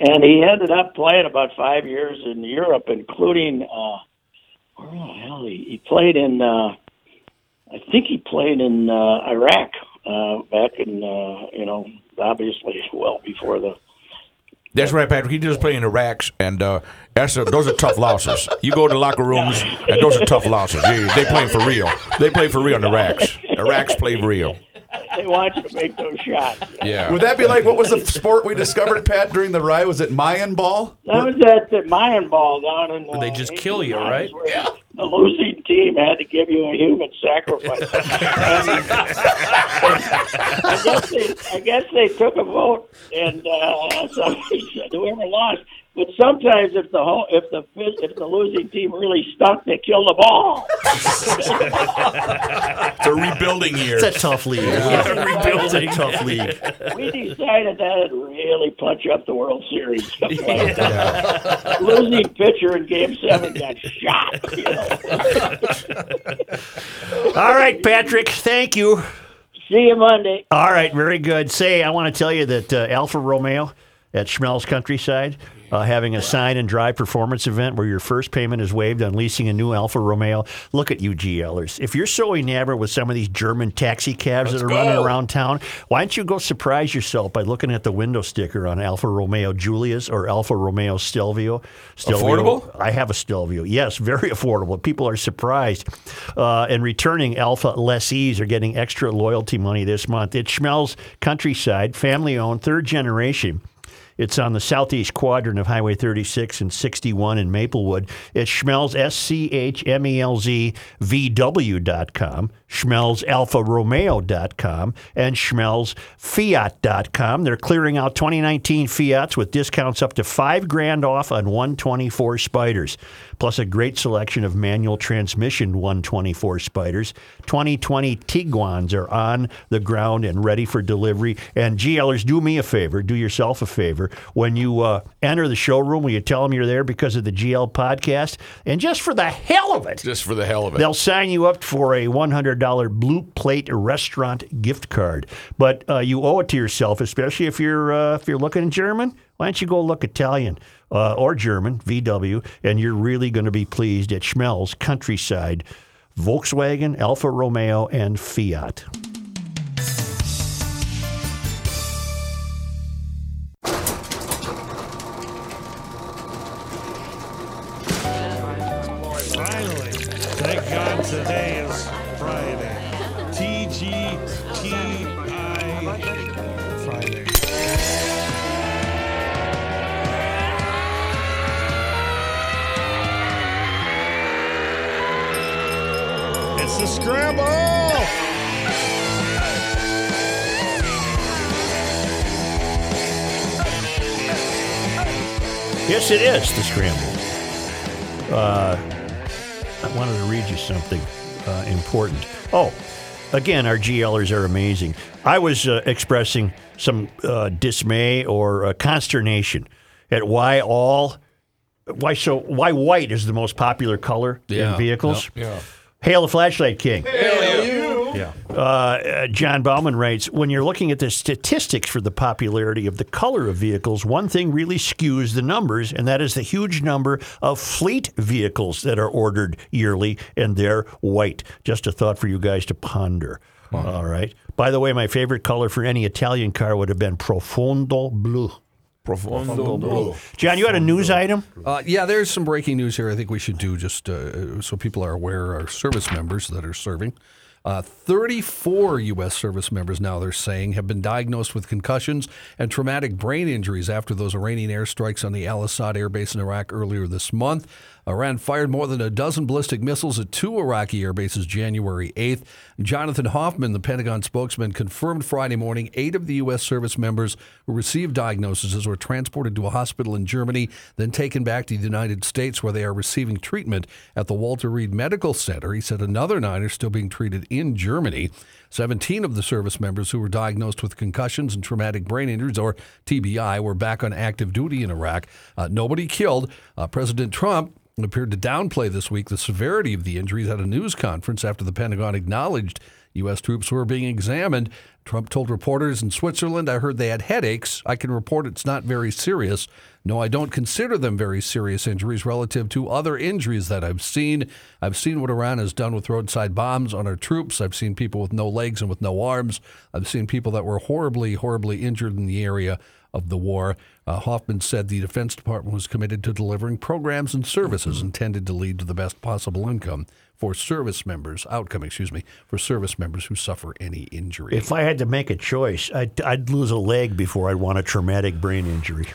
And he ended up playing about five years in Europe, including uh, where the hell he, he played in. Uh, I think he played in uh, Iraq uh, back in uh, you know obviously well before the That's right, Patrick. He just played in the racks, and uh, that's a, those are tough losses. You go to locker rooms, and those are tough losses. Yeah, they playing for real. They play for real in the racks. The racks play real. they want you to make those shots. Yeah. Would that be like what was the sport we discovered, Pat, during the ride? Was it Mayan ball? That was at the Mayan ball down in. Uh, They just kill you, right? where The losing team had to give you a human sacrifice. <laughs> I guess they, I guess they took a vote, and uh, somebody <laughs> said whoever lost But sometimes if the home, if the if the losing team really stunk, they kill the ball. <laughs> It's a rebuilding year. It's a tough league. Yeah. It's a tough league. we decided that would really punch up the World Series. Something like that. Losing pitcher in Game Seven got shot. You know? <laughs> All right, Patrick. Thank you. See you Monday. All right, very good. Say, I want to tell you that uh, Alfa Romeo at Schmelz Countryside uh, having a sign and drive performance event where your first payment is waived on leasing a new Alfa Romeo. Look at you, GLers. If you're so enamored with some of these German taxi cabs Let's that are go. running around town, why don't you go surprise yourself by looking at the window sticker on Alfa Romeo Giulia or Alfa Romeo Stelvio? Stelvio Affordable? I have a Stelvio. Yes, very <laughs> affordable. People are surprised. Uh, and returning Alfa lessees are getting extra loyalty money this month. It Schmelz Countryside, family owned, third generation. It's on the southeast quadrant of Highway 36 and 61 in Maplewood. It's Schmelz, S C H M E L Z V W.com, SchmelzAlfaRomeo.com, and SchmelzFiat.com. They're clearing out 2019 Fiats with discounts up to five grand off on 124 Spiders, plus a great selection of manual transmission 124 Spiders. 2020 Tiguan's are on the ground and ready for delivery. And GLers, do me a favor, do yourself a favor. When you uh, enter the showroom, will you tell them you're there because of the GL podcast? And just for the hell of it, Just for the hell of it. They'll sign you up for a $100 Blue Plate restaurant gift card, but uh, you owe it to yourself, especially if you're uh, if you're looking in German. Why don't you go look Italian uh, or German VW, and you're really going to be pleased at Schmelz Countryside, Volkswagen, Alfa Romeo, and Fiat. It is the scramble. Uh, I wanted to read you something uh, important. Oh, again, our GLers are amazing. I was uh, expressing some uh, dismay or uh, consternation at why all, why so, why white is the most popular color Yeah, in vehicles. Yeah. Hail the flashlight king. Yeah. Uh, uh, John Bauman writes When you're looking at the statistics for the popularity of the color of vehicles, one thing really skews the numbers, and that is the huge number of fleet vehicles that are ordered yearly, and they're white. Just a thought for you guys to ponder. All right. By the way, my favorite color for any Italian car would have been Profondo Blue. Profondo Blue. John, you had a news item? Uh, yeah, there's some breaking news here. I think we should do just uh, so people are aware. Our service members that are serving, uh, 34 U.S. service members now they're saying have been diagnosed with concussions and traumatic brain injuries after those Iranian airstrikes on the Al Asad air base in Iraq earlier this month. Iran fired more than a dozen ballistic missiles at two Iraqi air bases January 8th. Jonathan Hoffman, the Pentagon spokesman, confirmed Friday morning eight of the U.S. service members who received diagnoses were transported to a hospital in Germany, then taken back to the United States where they are receiving treatment at the Walter Reed Medical Center. He said another nine are still being treated in Germany. 17 of the service members who were diagnosed with concussions and traumatic brain injuries, or TBI, were back on active duty in Iraq. Uh, nobody killed. Uh, President Trump appeared to downplay this week the severity of the injuries at a news conference after the Pentagon acknowledged U.S. troops were being examined. Trump told reporters in Switzerland, I heard they had headaches. I can report it's not very serious. No, I don't consider them very serious injuries relative to other injuries that I've seen. I've seen what Iran has done with roadside bombs on our troops. I've seen people with no legs and with no arms. I've seen people that were horribly, horribly injured in the area of the war. Uh, Hoffman said the Defense Department was committed to delivering programs and services intended to lead to the best possible income for service members, outcome, excuse me, for service members who suffer any injury. If I had to make a choice, I'd, I'd lose a leg before I'd want a traumatic brain injury.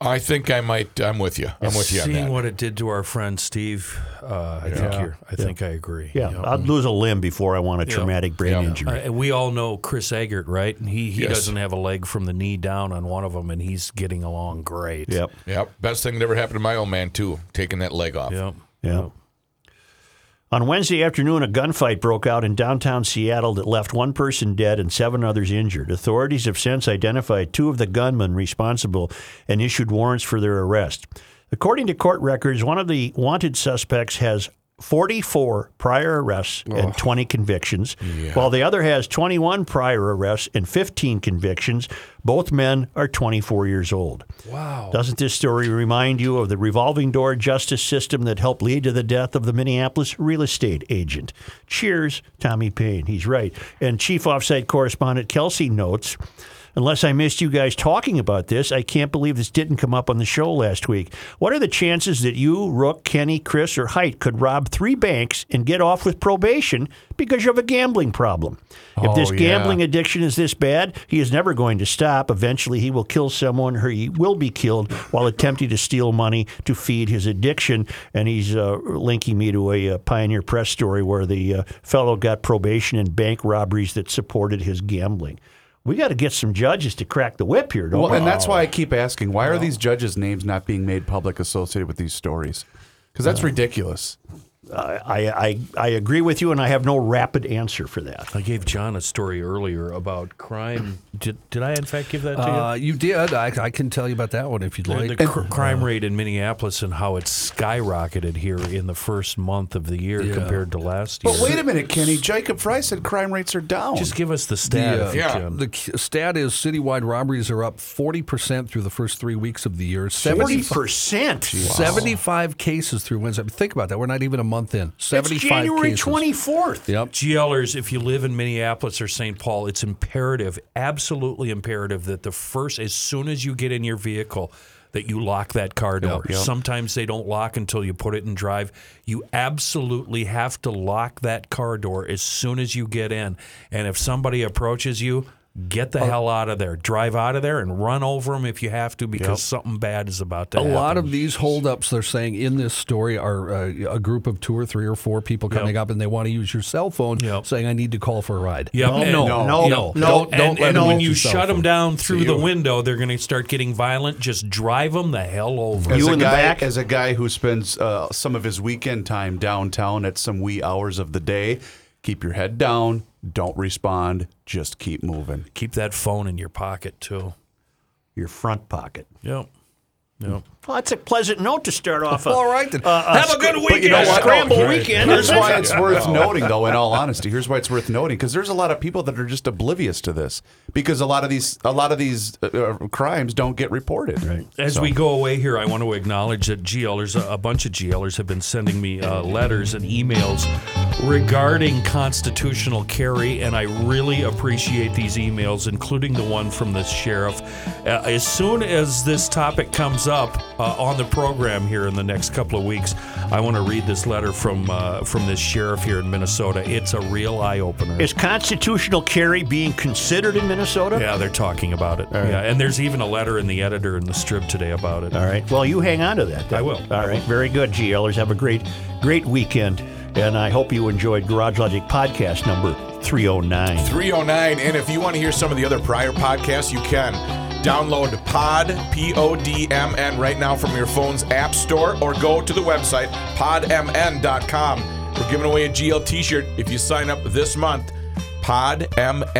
I think I might. I'm with you. I'm with you on Seeing that. what it did to our friend Steve, uh, I think you're, I think I agree. Yeah, You know? I'd lose a limb before I want a Yeah. traumatic brain Yeah. injury. Uh, we all know Chris Eggert, right? And he, he Yes. doesn't have a leg from the knee down on one of them, and he's getting along great. Yep. Yep. Best thing that ever happened to my old man too. Taking that leg off. Yep. Yeah. On Wednesday afternoon, a gunfight broke out in downtown Seattle that left one person dead and seven others injured. Authorities have since identified two of the gunmen responsible and issued warrants for their arrest. According to court records, one of the wanted suspects has 44 prior arrests and 20 convictions, while the other has 21 prior arrests and 15 convictions. Both men are 24 years old. Wow. Doesn't this story remind you of the revolving door justice system that helped lead to the death of the Minneapolis real estate agent? Cheers, Tommy Payne. He's right. And Chief Offsite Correspondent Kelsey notes. Unless I missed you guys talking about this, I can't believe this didn't come up on the show last week. What are the chances that you, Rook, Kenny, Chris, or Height could rob three banks and get off with probation because you have a gambling problem? If this Oh, yeah. gambling addiction is this bad, he is never going to stop. Eventually, he will kill someone or he will be killed while attempting to steal money to feed his addiction. And he's uh, linking me to a, uh Pioneer Press story where the uh, fellow got probation in bank robberies that supported his gambling. We got to get some judges to crack the whip here, don't Well, we? and that's why I oh. keep asking, why are these judges' names not being made public associated with these stories? Because that's ridiculous. I, I, I agree with you, and I have no rapid answer for that. I gave John a story earlier about crime. Did, did I, in fact, give that to you? Uh, you did. I, I can tell you about that one if you'd The, like. the cr- crime rate in Minneapolis and how it skyrocketed here in the first month of the year Yeah. compared to last year. But wait a minute, Kenny. Jacob Frey said crime rates are down. Just give us the stat. The, uh, Yeah. can. the stat is citywide robberies are up 40% through the first three weeks of the year. 70 Forty percent. 75 cases through Wednesday. Think about that. We're not even a month in. It's 75 January twenty fourth. Yep. GLers, if you live in Minneapolis or St. Paul, it's imperative, absolutely imperative, that the first, as soon as you get in your vehicle, that you lock that car door. Yep. Sometimes they don't lock until you put it in drive. You absolutely have to lock that car door as soon as you get in. And if somebody approaches you, get the hell out of there. Drive out of there and run over them if you have to because something bad is about to happen. A happen. lot of these holdups they're saying in this story are uh, a group of two or three or four people coming Yep. up and they want to use your cell phone Yep. saying, I need to call for a ride. Yep. No, and- no, no, no, no, no. don't- don't and, let and them when you shut them down through the window, they're going to start getting violent. Just drive them the hell over. As You a in the guy, back? as a guy who spends uh, some of his weekend time downtown at some wee hours of the day, keep your head down. Don't respond. Just keep moving. Keep that phone in your pocket too. Your front pocket. Yep. Yep. Well, that's a pleasant note to start off. <laughs> All right, then. Have a good But you know weekend. Scramble Here- weekend. Here's why it's worth <laughs> noting, though. In all honesty, here's why it's worth noting because there's a lot of people that are just oblivious to this because a lot of these a lot of these uh, uh, crimes don't get reported. Right. As we go away here, I want to acknowledge that GLers, a a bunch of GLers, have been sending me uh, letters and emails regarding constitutional carry, and I really appreciate these emails, including the one from the sheriff. Uh, as soon as this topic comes up uh, on the program here in the next couple of weeks, I want to read this letter from uh, from this sheriff here in Minnesota. It's a real eye opener. Is constitutional carry being considered in Minnesota? Yeah, they're talking about it. Yeah, and there's even a letter in the editor in the strip today about it. All right. Well, you hang on to that. then. I will. All right. Very good, GLers. Have a great, great weekend. And I hope you enjoyed Garage Logic podcast number 309. 309. And if you want to hear some of the other prior podcasts, you can download Pod, P O D M N, right now from your phone's app store or go to the website, podmn.com. We're giving away a GL t shirt if you sign up this month, podmn.com.